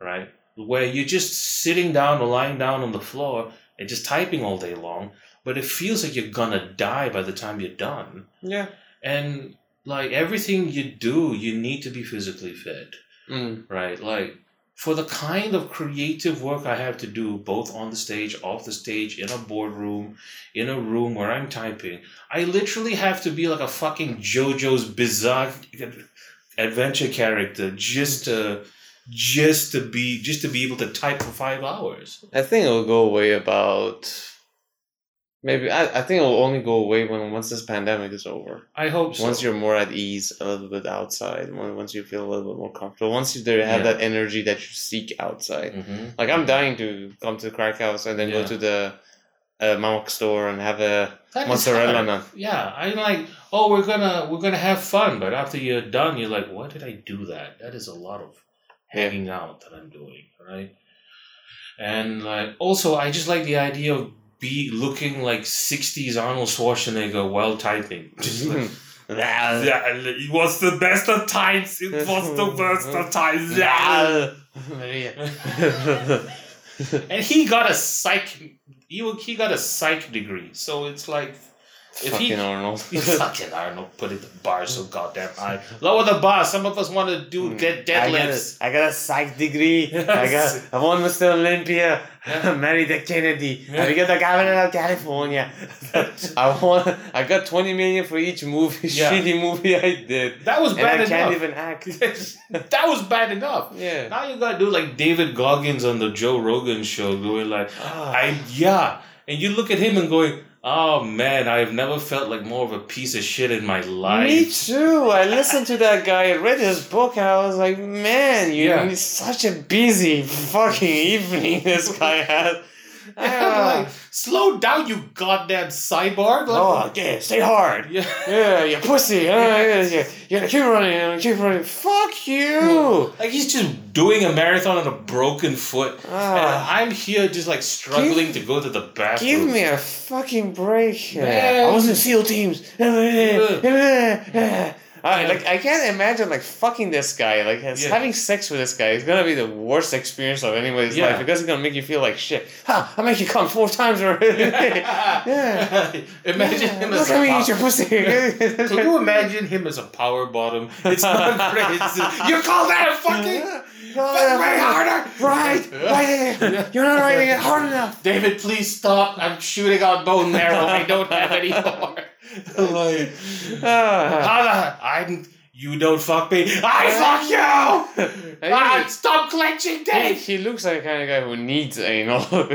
right where you're just sitting down or lying down on the floor and just typing all day long but it feels like you're gonna die by the time you're done Yeah. and like everything you do you need to be physically fit Mm. right? Like for the kind of creative work I have to do, both on the stage, off the stage, in a boardroom, in a room where I'm typing, I literally have to be like a fucking JoJo's Bizarre Adventure character just to just to be just to be able to type for five hours. I think it'll go away about maybe I, I think it'll only go away when once this pandemic is over. I hope so. Once you're more at ease a little bit outside, once you feel a little bit more comfortable, once you there have Yeah. that energy that you seek outside. Mhm. Like I'm dying to come to the crack house and then Yeah. go to the uh, Mount store and have a That mozzarella naan. Yeah, I'm like, oh, we're gonna we're gonna have fun, but after you're done, you're like, why did I do that? That is a lot of Yeah. hanging out that I'm doing, right? And like, also, I just like the idea of be looking like '60s Arnold Schwarzenegger while typing. Just like, Yeah. yeah, it was the best of times. It was the worst of times. Yeah. And he got a psych. He he got a psych degree, so it's like if he Fucking Arnold. fucking Arnold put it the bar so goddamn high. Lower the bar. Some of us want to do dead deadlifts. Hmm. I got a, I got a psych degree. I got I won Mr. Olympia. Yeah. Married the Kennedy. Yeah. I got the governor of California. I won. I got twenty million for each movie, Yeah. shitty movie I did, That was and bad I can't even act. that was bad enough. Yeah. Now you gotta do like David Goggins on the Joe Rogan show, going like, Ah. I yeah, and you look at him and going, oh man, I've never felt like more of a piece of shit in my life. Me too. I listened to that guy. I read his book, and I was like, "Man, you Yeah. it's such a busy fucking evening this guy had." Ah. like, slow down, you goddamn cyborg! Like, oh, okay, stay hard. yeah. Yeah, you pussy. Yeah, yeah. You gotta keep running. Keep running. Fuck you. Like he's just doing a marathon on a broken foot. And Ah, I'm here just like struggling to go to the bathroom. give me a fucking break. Man. I was in SEAL teams. I like I can't imagine like fucking this guy, like has- Yeah. having sex with this guy is gonna be the worst experience of anybody's Yeah. life because it's gonna make you feel like shit. Ha! I make you come four times already. yeah. imagine him Look as at a me eat your pussy. Can you imagine him as a power bottom? It's not crazy. You call that a fucking? Fuck way harder! Right, right. You're not writing it hard enough. David, please stop. I'm shooting out bone marrow. I don't have any more. Like, Ah. Hala, I'm. You don't fuck me. I fuck you! Ah, stop clenching, He, he looks like the kind of guy who needs anal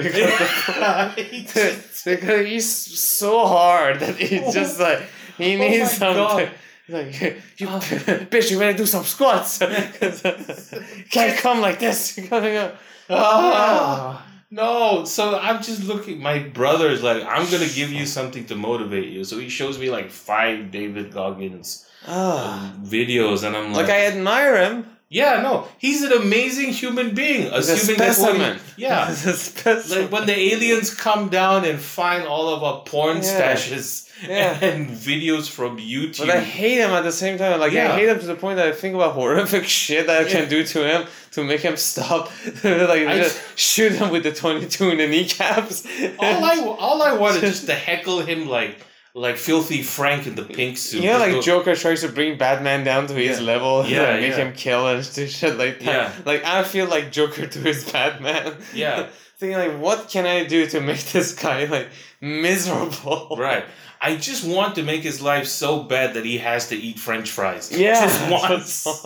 because, because he's so hard that he's just like he Oh needs my something. God. Like you, bitch, you better do some squats. Can't come like this. Coming up. Ah, no, so I'm just looking. My brother's like, I'm gonna give you something to motivate you. So he shows me like five David Goggins Ah. um, videos, and I'm like, Like I admire him. yeah, no, he's an amazing human being. He's a Assuming that specimen. yeah, a specimen. like when the aliens come down and find all of our porn Yeah. stashes Yeah. and videos from YouTube. But I hate him at the same time. Like Yeah. I hate him to the point that I think about horrific shit that I Yeah. can do to him to make him stop. like I- just shoot him with the twenty two in the kneecaps. all I all I want is just to heckle him like like filthy Frank in the pink suit. You know, like go- Joker tries to bring Batman down to his Yeah. level, Yeah, like, make yeah. him kill and shit like that. Yeah. Like I feel like Joker to his Batman. Yeah. Thinking like, what can I do to make this guy like miserable? Right. I just want to make his life so bad that he has to eat French fries. Yeah. Just once.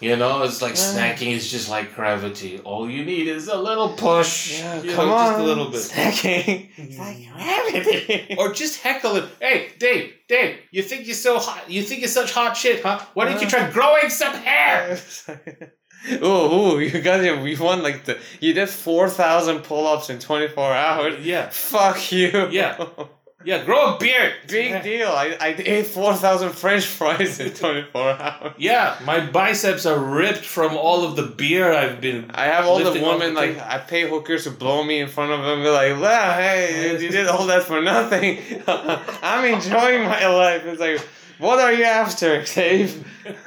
You know, it's like Yeah. snacking is just like gravity. All you need is a little push. Yeah, you come know, on. Just a little bit. Snacking. It's like mm. gravity. Or just heckle him. Hey, Dave, Dave, you think you're so hot? You think you're such hot shit, huh? Why don't you uh. try growing some hair? oh, ooh, you got it. We won like the. You did four thousand pull-ups in twenty four hours. Yeah. Fuck you. Yeah. Yeah, grow a beard. Big deal. I, I ate four thousand French fries in twenty four hours. Yeah, my biceps are ripped from all of the beer I've been. I have all the women the like thing. I pay hookers to blow me in front of them. Be like, wow, hey, you did all that for nothing. I'm enjoying my life. It's like, what are you after, Dave?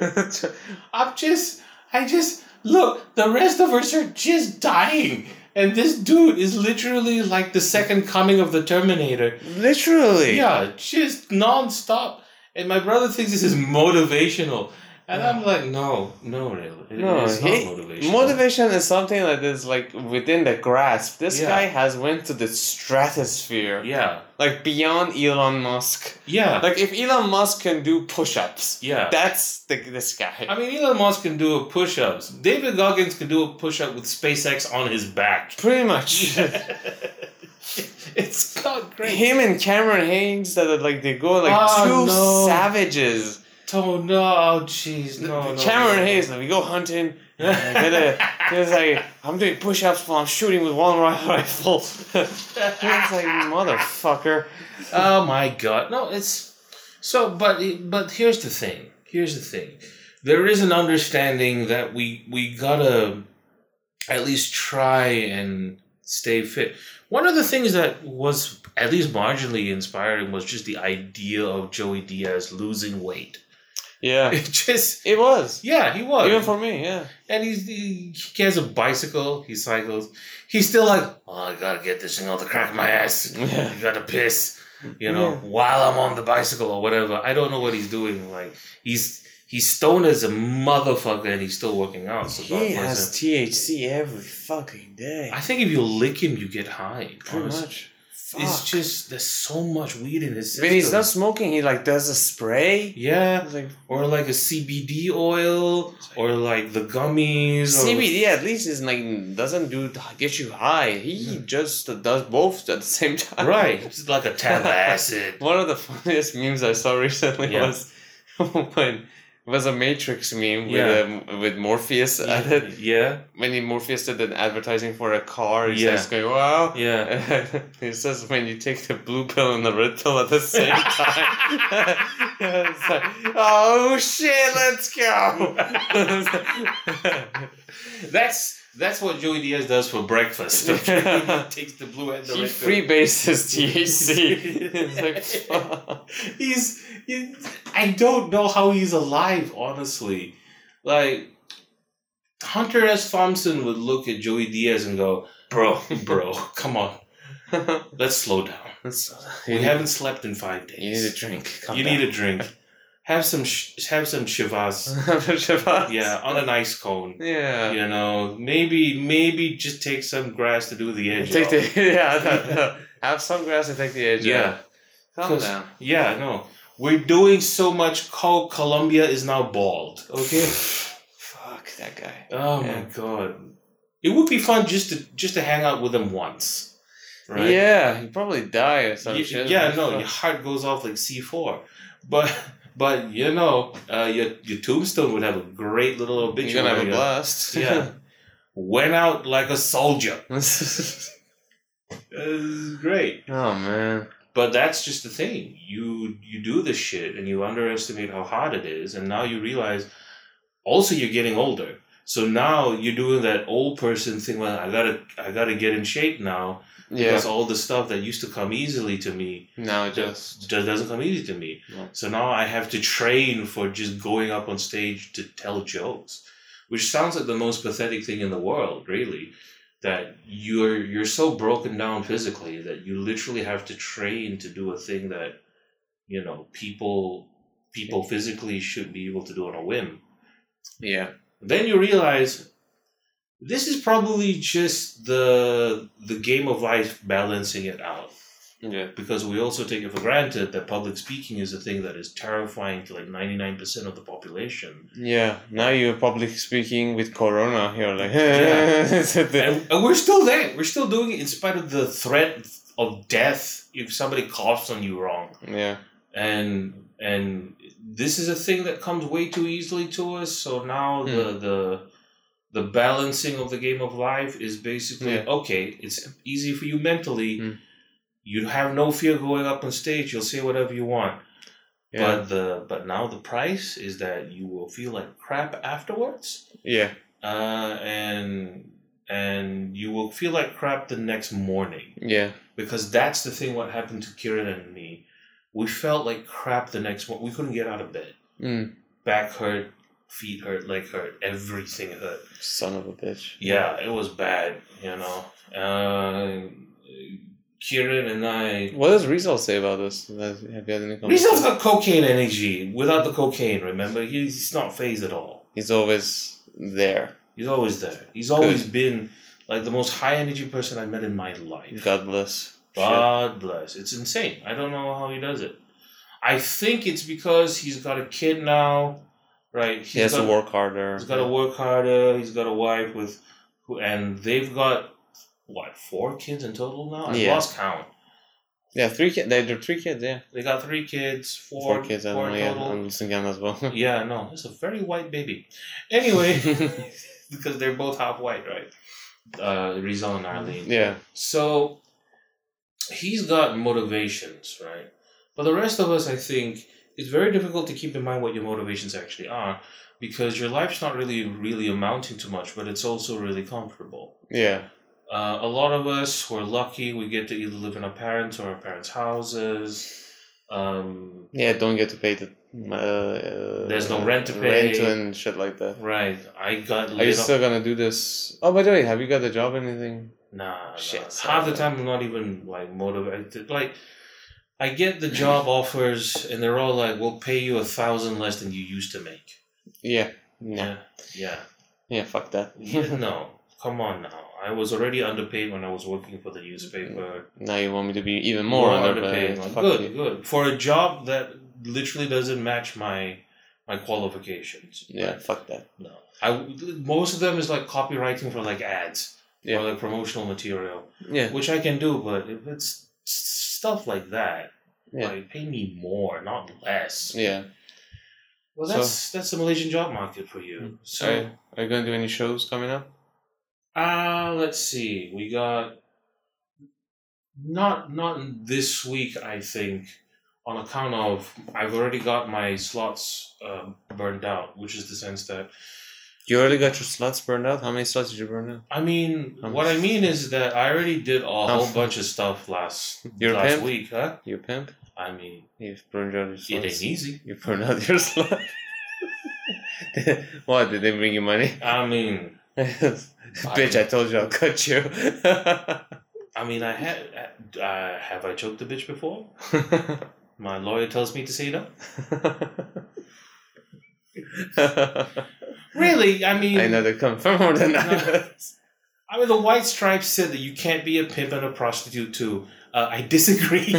I'm just, I just look. The rest of us are just dying, and this dude is literally like the second coming of the Terminator. Literally. Yeah, just nonstop. And my brother thinks this is motivational, and I'm like, no, no, really, No, it's he- motivational. motivation is something that is like within the grasp. This Yeah. guy has went to the stratosphere, Yeah, like beyond Elon Musk. yeah, Like if Elon Musk can do push-ups, yeah. that's the this guy. I mean, Elon Musk can do a push-ups. David Goggins can do a push-up with SpaceX on his back. Pretty much. it's not great. Him and Cameron Hanes that are like they go like Oh, two no. savages. Oh no, oh, jeez, no, no. Cameron no. Hanes, we go hunting. Get it's like I'm doing push-ups while I'm shooting with one rifle. it's like motherfucker. oh my god, no, it's so. But but here's the thing. Here's the thing. There is an understanding that we we gotta at least try and stay fit. One of the things that was at least marginally inspiring was just the idea of Joey Diaz losing weight. Yeah, It just it was. yeah, he was. Even for me, yeah. And he's, he, he has a bicycle. He cycles. He's still like, oh, I gotta get this thing out the crack of my ass. Yeah. I gotta piss, you know, Yeah. while I'm on the bicycle or whatever. I don't know what he's doing. Like he's he's stoned as a motherfucker and he's still working out. So He has. THC every fucking day. I think if you lick him, you get high. Pretty honestly. Much. It's just there's so much weed in his system. when he's not smoking, he like does a spray. yeah, like or like a CBD oil, or like the gummies. Or, CBD at least is like doesn't do get you high. He just does both at the same time. Right, it's like a tab acid. One of the funniest memes I saw recently Yeah. was when was a Matrix meme Yeah. with um, with Morpheus at it. Yeah, When he Morpheus did an advertising for a car, he Yeah. says going, Wow yeah. he says when you take the blue pill and the red pill at the same time. it's like, oh shit, let's go. That's That's what Joey Diaz does for breakfast. Okay? he takes the blue and the he red. freebases THC. it's like, fuck. he's, he, I don't know how he's alive, honestly. Like, Hunter S. Thompson would look at Joey Diaz and go, Bro, bro, come on, let's slow down. That's- uh, We you, need, haven't slept in five days. you need a drink. Calm You down. need a drink. Have some, sh- have some Chivas. Shabbat. Yeah, on an ice cone. Yeah. You know, maybe, maybe just take some grass to do the edge. Take off. the yeah. that- that- have some grass to take the edge. Yeah. off. Calm down. Yeah, no. We're doing so much. Col- Colombia is now bald. Okay. Fuck that guy. Oh Yeah. my god. It would be fun just to just to hang out with him once. Right? Yeah, he probably die or some Y- shit. yeah, no, your heart goes off like C four, but but you know, uh, your your tombstone would have a great little You're gonna have a uh, blast. Yeah, went out like a soldier. this is great. oh man. But that's just the thing. You you do this shit and you underestimate how hard it is, and now you realize also you're getting older. So now you're doing that old person thing. Well, I gotta I gotta get in shape now Yeah. because all the stuff that used to come easily to me Now it just just doesn't come easy to me. No. So now I have to train for just going up on stage to tell jokes, which sounds like the most pathetic thing in the world, really. That you're you're so broken down physically that you literally have to train to do a thing that you know people people physically should be able to do on a whim. yeah. Then you realize this is probably just the the game of life balancing it out Yeah. because we also take it for granted that public speaking is a thing that is terrifying to like 99% of the population. Yeah. Now you're public speaking with Corona. You're like, Yeah. And, and we're still there. We're still doing it in spite of the threat of death if somebody coughs on you wrong. yeah. And and this is a thing that comes way too easily to us. So now the the the balancing of the game of life is basically Yeah. okay, it's easy for you mentally. Mm. You have no fear going up on stage. You'll say whatever you want. Yeah. But the but now the price is that you will feel like crap afterwards, yeah. uh, and and you will feel like crap the next morning Yeah. because that's the thing. What happened to Kieran and me, we felt like crap the next morning. We couldn't get out of bed. Mm. Back hurt, feet hurt, leg hurt, everything hurt. Son of a bitch. Yeah, it was bad. You know, uh, Kieran and I. What does Rizal say about this? Have you had any Rizal's got cocaine energy. Without the cocaine, remember, he's not phased at all. He's always there. He's always there. He's always been like the most high energy person I've met in my life. God bless. God bless. It's insane. I don't know how he does it. I think it's because he's got a kid now, right? He's He has got, to work harder. He's got to work harder. He's got a wife with, who, and they've got what four kids in total now. I Yeah. lost count. Yeah, three kids. They are three kids. Yeah, They got three kids, four, four, kids. Four. Yeah, total. I'm as well. Yeah, no, it's a very white baby. Anyway, because they're both half white, right? Uh, Rizal and Arlene. yeah, So he's got motivations, right? But the rest of us, I think, it's very difficult to keep in mind what your motivations actually are because your life's not really, really amounting to much, but it's also really comfortable. yeah, Uh, a lot of us who are lucky, we get to either live in our parents or our parents' houses. Um, yeah. Don't get to pay the. Uh, There's no uh, rent to pay. rent and shit like that. right. I got Are you still gonna do this? Oh, by the way, have you got a job? or Anything? Nah, Shit, nah. half the time I'm not even like motivated. Like, I get the job offers, and they're all like, "We'll pay you a thousand less than you used to make." Yeah, no, Yeah, yeah. yeah. Fuck that. Yeah, no, come on now. I was already underpaid when I was working for the newspaper. now you want me to be even more, underpaid? Like, good, you. good for a job that literally doesn't match my my qualifications. Yeah, fuck that. No, I most of them is like copywriting for like ads Yeah. or like promotional material. Yeah, which I can do, but if it's stuff like that, Yeah. like pay me more, not less. yeah. Well, So- that's that's the Malaysian job market for you. Mm. So, Are, are you gonna do any shows coming up? Uh let's see. We got not not this week, I think, on account of I've already got my slots um, burned out, which is the sense that You already got your slots burned out? How many slots did you burn out? I mean, Um, what I mean is that I already did a whole bunch of stuff last You're last pimp? week, huh? You pimp? I mean, You've burned out your slots. it ain't easy. You burned out your slot. what? Did they bring you money? I mean, Bitch, I told you I'll cut you. I mean, I had. Uh, have I choked a bitch before? My lawyer tells me to say no. Really? I mean, I know they come from more than I I mean, the White Stripes said that you can't be a pimp and a prostitute too. Uh, I disagree.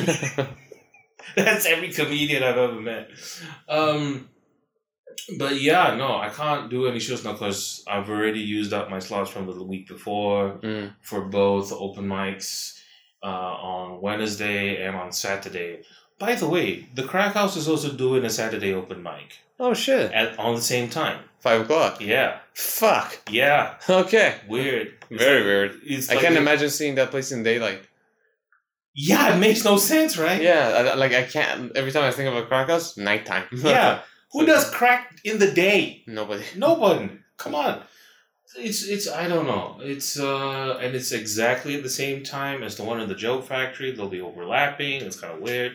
That's every comedian I've ever met. Um, but yeah, no, I can't do any shows now because I've already used up my slots from the week before Mm. for both open mics uh, on Wednesday and on Saturday. By the way, the Crack House is also doing a Saturday open mic Oh shit! at on the same time. Five o'clock. Yeah, Fuck. yeah, Okay. weird. Very weird. It's I like can't a- imagine seeing that place in daylight. Yeah, it makes no sense, right? Yeah, like I can't. Every time I think of a crack house, nighttime. Yeah. Who does crack in the day? Nobody. Nobody. Come on. It's it's I don't know. It's uh and it's exactly at the same time as the one in the joke factory. They'll be overlapping. It's kind of weird,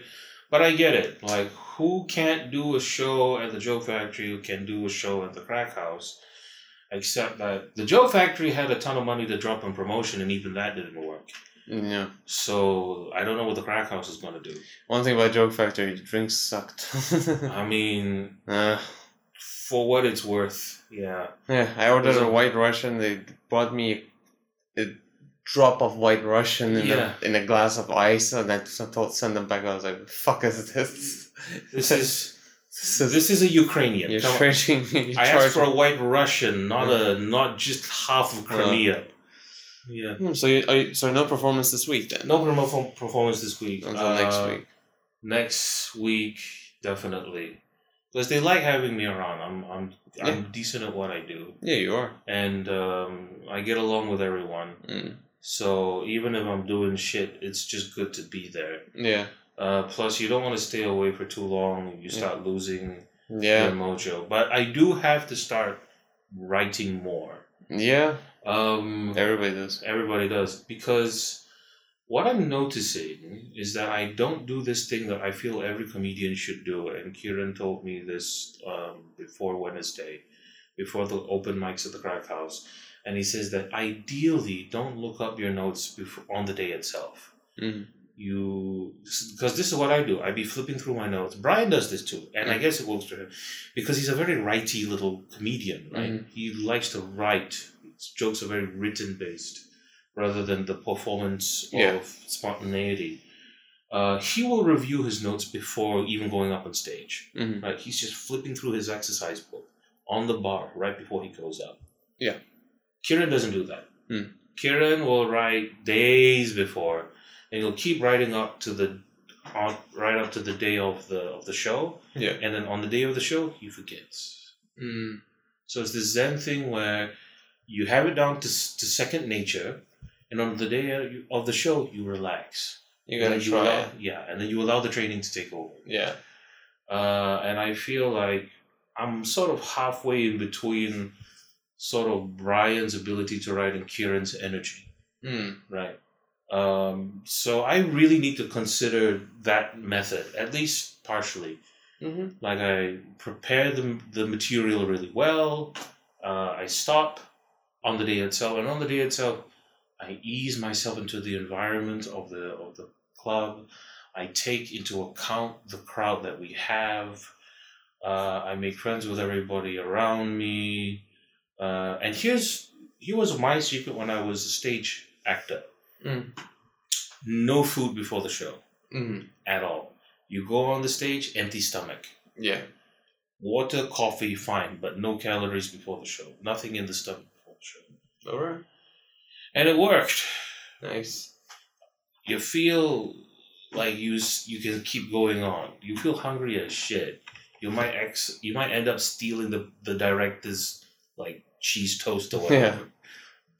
but I get it. Like who can't do a show at the joke factory? Who can do a show at the crack house? Except that the joke factory had a ton of money to drop on promotion, and even that didn't work. Yeah. So I don't know what the crack house is going to do. One thing about Joke Factory, the drinks sucked. I mean, uh, for what it's worth, yeah. yeah, I ordered a White Russian. They brought me a drop of White Russian in, Yeah. a, in a glass of ice, and I told send them back. I was like, "Fuck is this? This is This is this is a Ukrainian. you're Come charging me. I asked for a white Russian, not a not just half of Crimea. Yeah. Hmm, so you, are you, so no performance this week then? No promo performance this week. Until next Uh, week. Next week, definitely, because they like having me around. I'm I'm I'm decent at what I do, Yeah, you are. and um, I get along with everyone. Mm. So even if I'm doing shit, it's just good to be there. Yeah. Uh, plus, you don't want to stay away for too long. You start losing Yeah. your mojo. But I do have to start writing more. Yeah. Um, Everybody does. everybody does because what I'm noticing is that I don't do this thing that I feel every comedian should do. And Kieran told me this um, before Wednesday, before the open mics at the Crack House, and he says that ideally don't look up your notes before on the day itself. Mhm. You because this is what I do. I be flipping through my notes. Brian does this too, and I Mhm. guess it works for him because he's a very righty little comedian. Right? Mhm. He likes to write. Jokes are very written based rather than the performance Yeah. of spontaneity. Uh, he will review his notes before even going up on stage. Mhm. Right? He's just flipping through his exercise book on the bar right before he goes up. Yeah. Kieran doesn't do that. Hmm. Kieran will write days before, and he'll keep writing up to the on, right up to the day of the of the show, Yeah. and then on the day of the show he forgets. Mm. So it's this Zen thing where you have it down to, to second nature, and on the day of the show you relax. You And gotta then you try. allow, yeah, and then you allow the training to take over. Yeah. Uh, and I feel like I'm sort of halfway in between, sort of Brian's ability to write and Kieran's energy. Mm. Right. Um, so I really need to consider that method, at least partially. Mm-hmm. Like I prepare the, the material really well. Uh, I stop on the day itself, and on the day itself, I ease myself into the environment of the of the club. I take into account the crowd that we have. Uh, I make friends with everybody around me. Uh, and here's here was my secret when I was a stage actor. Mm. No food before the show Mm. at all. You go on the stage, empty stomach. Yeah. Water, coffee, fine, but no calories before the show. Nothing in the stomach before. All right. And it worked. Nice. You feel like you you can keep going on. You feel hungry as shit. You might ex you might end up stealing the the director's like cheese toast or whatever.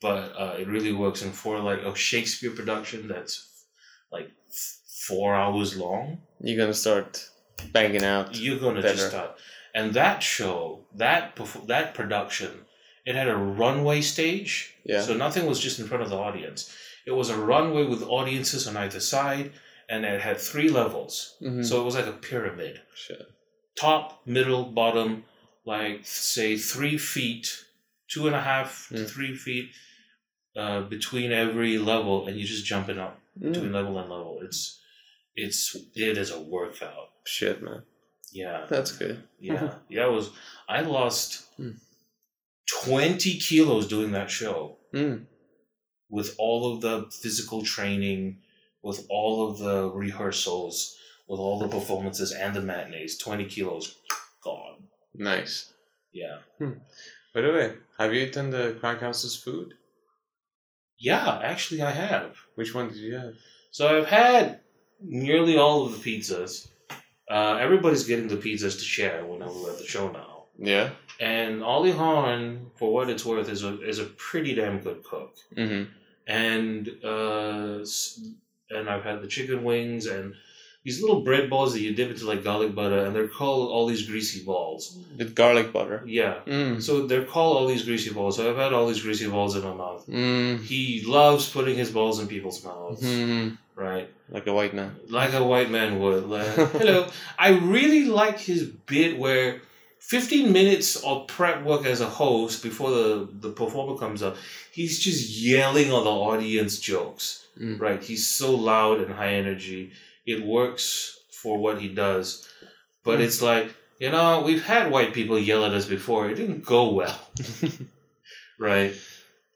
But uh, it really works. And for like a Shakespeare production that's like f- four hours long, You're gonna start banging out. you're gonna Better. just start. And that show, that that production, it had a runway stage. Yeah. So nothing was just in front of the audience. It was a runway with audiences on either side, and it had three levels. Mhm. So it was like a pyramid. Shit. Top, middle, bottom, like say three feet, two and a half to Mm. three feet uh, between every level, and you're just jumping up between Mm. level and level. It's it's it is a workout. Shit, man. Yeah. That's good. Yeah, yeah. It was. I lost Mm. Twenty kilos doing that show Mm. with all of the physical training, with all of the rehearsals, with all the performances and the matinees. Twenty kilos gone. Nice. Yeah, By the way, have you eaten the Crack House's food? yeah. Actually, I have. Which one did you have? So I've had nearly all of the pizzas. Uh, everybody's getting the pizzas to share whenever we're at the show now. Yeah. And Ollie Horn, for what it's worth, is a is a pretty damn good cook. Mm-hmm. and uh, and I've had the chicken wings and these little bread balls that you dip into like garlic butter, and they're called all these greasy balls. With garlic butter. Yeah, Mm. so they're called all these greasy balls. So I've had all these greasy balls in my mouth. Mm. He loves putting his balls in people's mouths, Mm. right? Like a white man. Like a white man would. Like, hello, I really like his bit where. 15 minutes of prep work as a host before the, the performer comes up, he's just yelling on the audience jokes. Mm. Right. He's so loud and high energy. It works for what he does. But Mm. it's like, you know, we've had white people yell at us before. It didn't go well. right.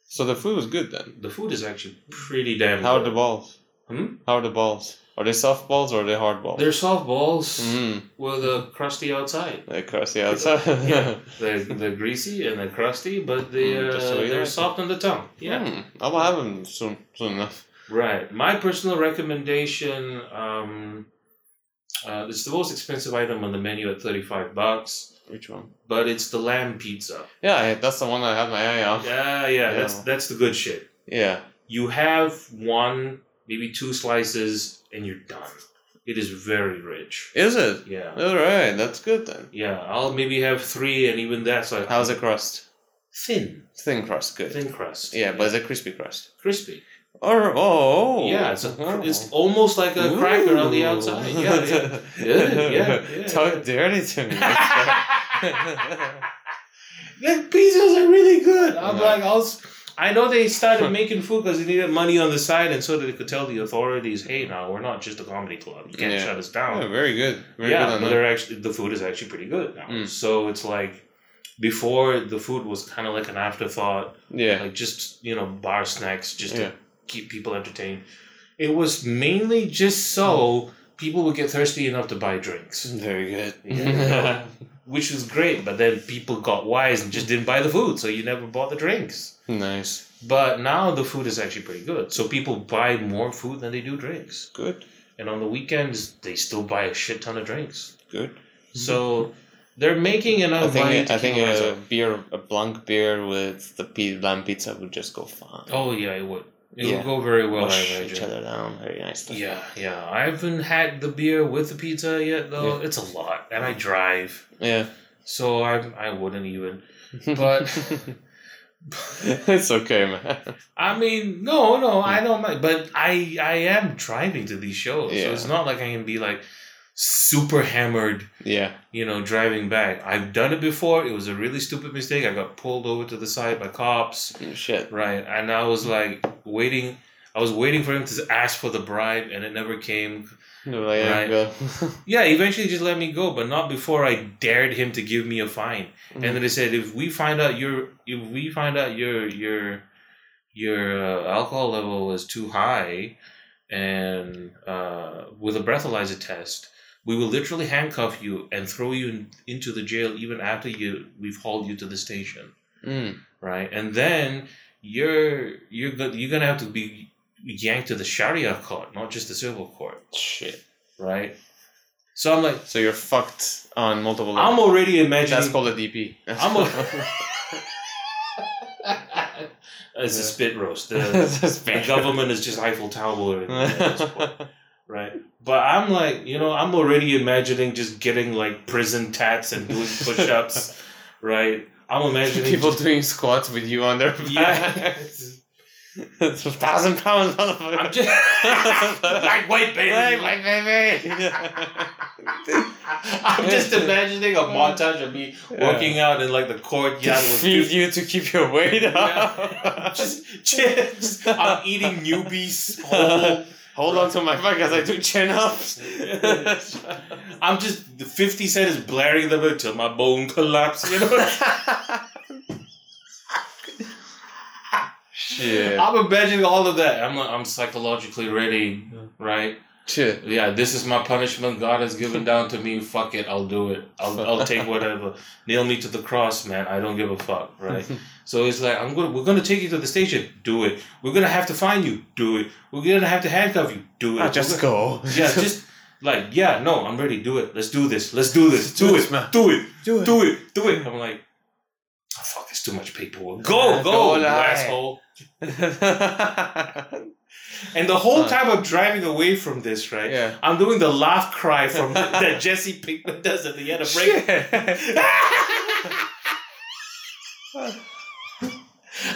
So the food was good then. The food is actually pretty damn How are the balls? Hmm? How are the balls? Are they soft balls or are they hard balls? They're soft balls Mm. with a crusty outside. They're crusty outside. Yeah. They're, they're greasy and they're crusty, but they, Mm, uh, just the way you they're like it. soft on the tongue. Yeah. Mm. I'll have them soon, soon enough. Right. My personal recommendation, um, uh, it's the most expensive item on the menu at 35 bucks. Which one? but it's the lamb pizza. Yeah, that's the one I have my eye on. Yeah, yeah, Yeah. that's that's the good shit. Yeah. You have one, maybe two slices, and you're done. It is very rich. Is it? Yeah, All right, that's good then. yeah. I'll maybe have three, and even that's like How's the crust? thin, Thin crust, good. thin crust. Yeah, but it's a crispy crust. crispy. Or oh, Yeah, it's a, oh. it's almost like a cracker on the outside. Yeah, yeah. Yeah, yeah, yeah. Talk dirty to me. the pizzas are really good. I'm Yeah. like, I'll. I know they started making food because they needed money on the side, and so that they could tell the authorities, "Hey, now we're not just a comedy club. You can't Yeah. shut us down." yeah, very good. Very yeah, good they're actually the food is actually pretty good now. Mm. So it's like before the food was kind of like an afterthought, Yeah. like just you know bar snacks just Yeah. to keep people entertained. It was mainly just so people would get thirsty enough to buy drinks, Very good. Yeah. which was great. But then people got wise and just didn't buy the food, so you never bought the drinks. nice. But now the food is actually pretty good, so people buy more food than they do drinks. Good. And on the weekends, they still buy a shit ton of drinks. Good. So they're making enough I think money I think a beer, a blanc beer with the lamb pizza would just go fine. Oh yeah, it would. It Yeah. would go very well. Wash each other down very nicely. Yeah, yeah. I haven't had the beer with the pizza yet, though. Yeah. It's a lot, and I drive, Yeah. so I I wouldn't even. But it's okay, man. I mean, no, no, I hmm. don't mind. But I I am driving to these shows, Yeah. so it's not like I can be like super hammered, Yeah. you know, driving back. I've done it before. It was a really stupid mistake. I got pulled over to the side by cops. Shit. Right, and I was like waiting. I was waiting for him to ask for the bribe, and it never came. Like, yeah, Right. Yeah, eventually just let me go, but not before I dared him to give me a fine. And then they said, if we find out your, if we find out your your your uh, alcohol level is too high, and uh, with a breathalyzer test, we will literally handcuff you and throw you in, into the jail even after you we've hauled you to the station. Mm. right? And then you're you're go- you're gonna have to be yanked to the Sharia court, not just the civil court, Shit. right? So I'm like, So you're fucked on multiple I'm already imagining. That's called a DP. I'm a- it's a spit roast. The, the government is just Eiffel Tower, at this point, right? But I'm like, you know, I'm already imagining just getting like prison tats and doing push-ups, right? I'm imagining People just- doing squats with you on their Yeah. it's a thousand pounds, on motherfucker. I'm just lightweight baby. Lightweight, baby. I'm just imagining a montage of me working out in like the courtyard with feed you to keep your weight up. Yeah. just chips. I'm eating newbies whole. Hold on to my back as I do chin ups. I'm just the 50 cent is blaring them until my bone collapse, you know? Shit. I'm imagining all of that. I'm I'm psychologically ready, right? Shit. Yeah, this is my punishment God has given down to me. Fuck it, I'll do it. I'll I'll take whatever. Nail me to the cross, man. I don't give a fuck, right? So it's like I'm gonna we're gonna take you to the station. Do it. We're gonna have to find you. Do it. We're gonna have to handcuff you. Do it. Ah, just go. yeah, just like yeah, no, I'm ready. Do it. Let's do this. Let's do this. Do, Do it. this, man. Do it. do it. Do it. Do it. I'm like, there's too much paperwork. Go, go, go, you asshole. And the whole time I'm driving away from this, right? yeah. I'm doing the laugh cry from that Jesse Pinkman does at the end of break.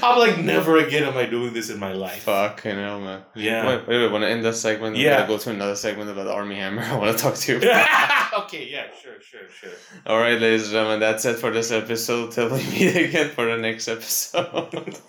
I'm like, never again am I doing this in my life. Fuck, Fucking hell, man. Yeah. Wait, wait, wait. Want to end this segment? Yeah. Gotta go to another segment about the Armie Hammer. I want to talk to you. okay, yeah, sure, sure, sure. All right, ladies and gentlemen, that's it for this episode. Till we meet again for the next episode.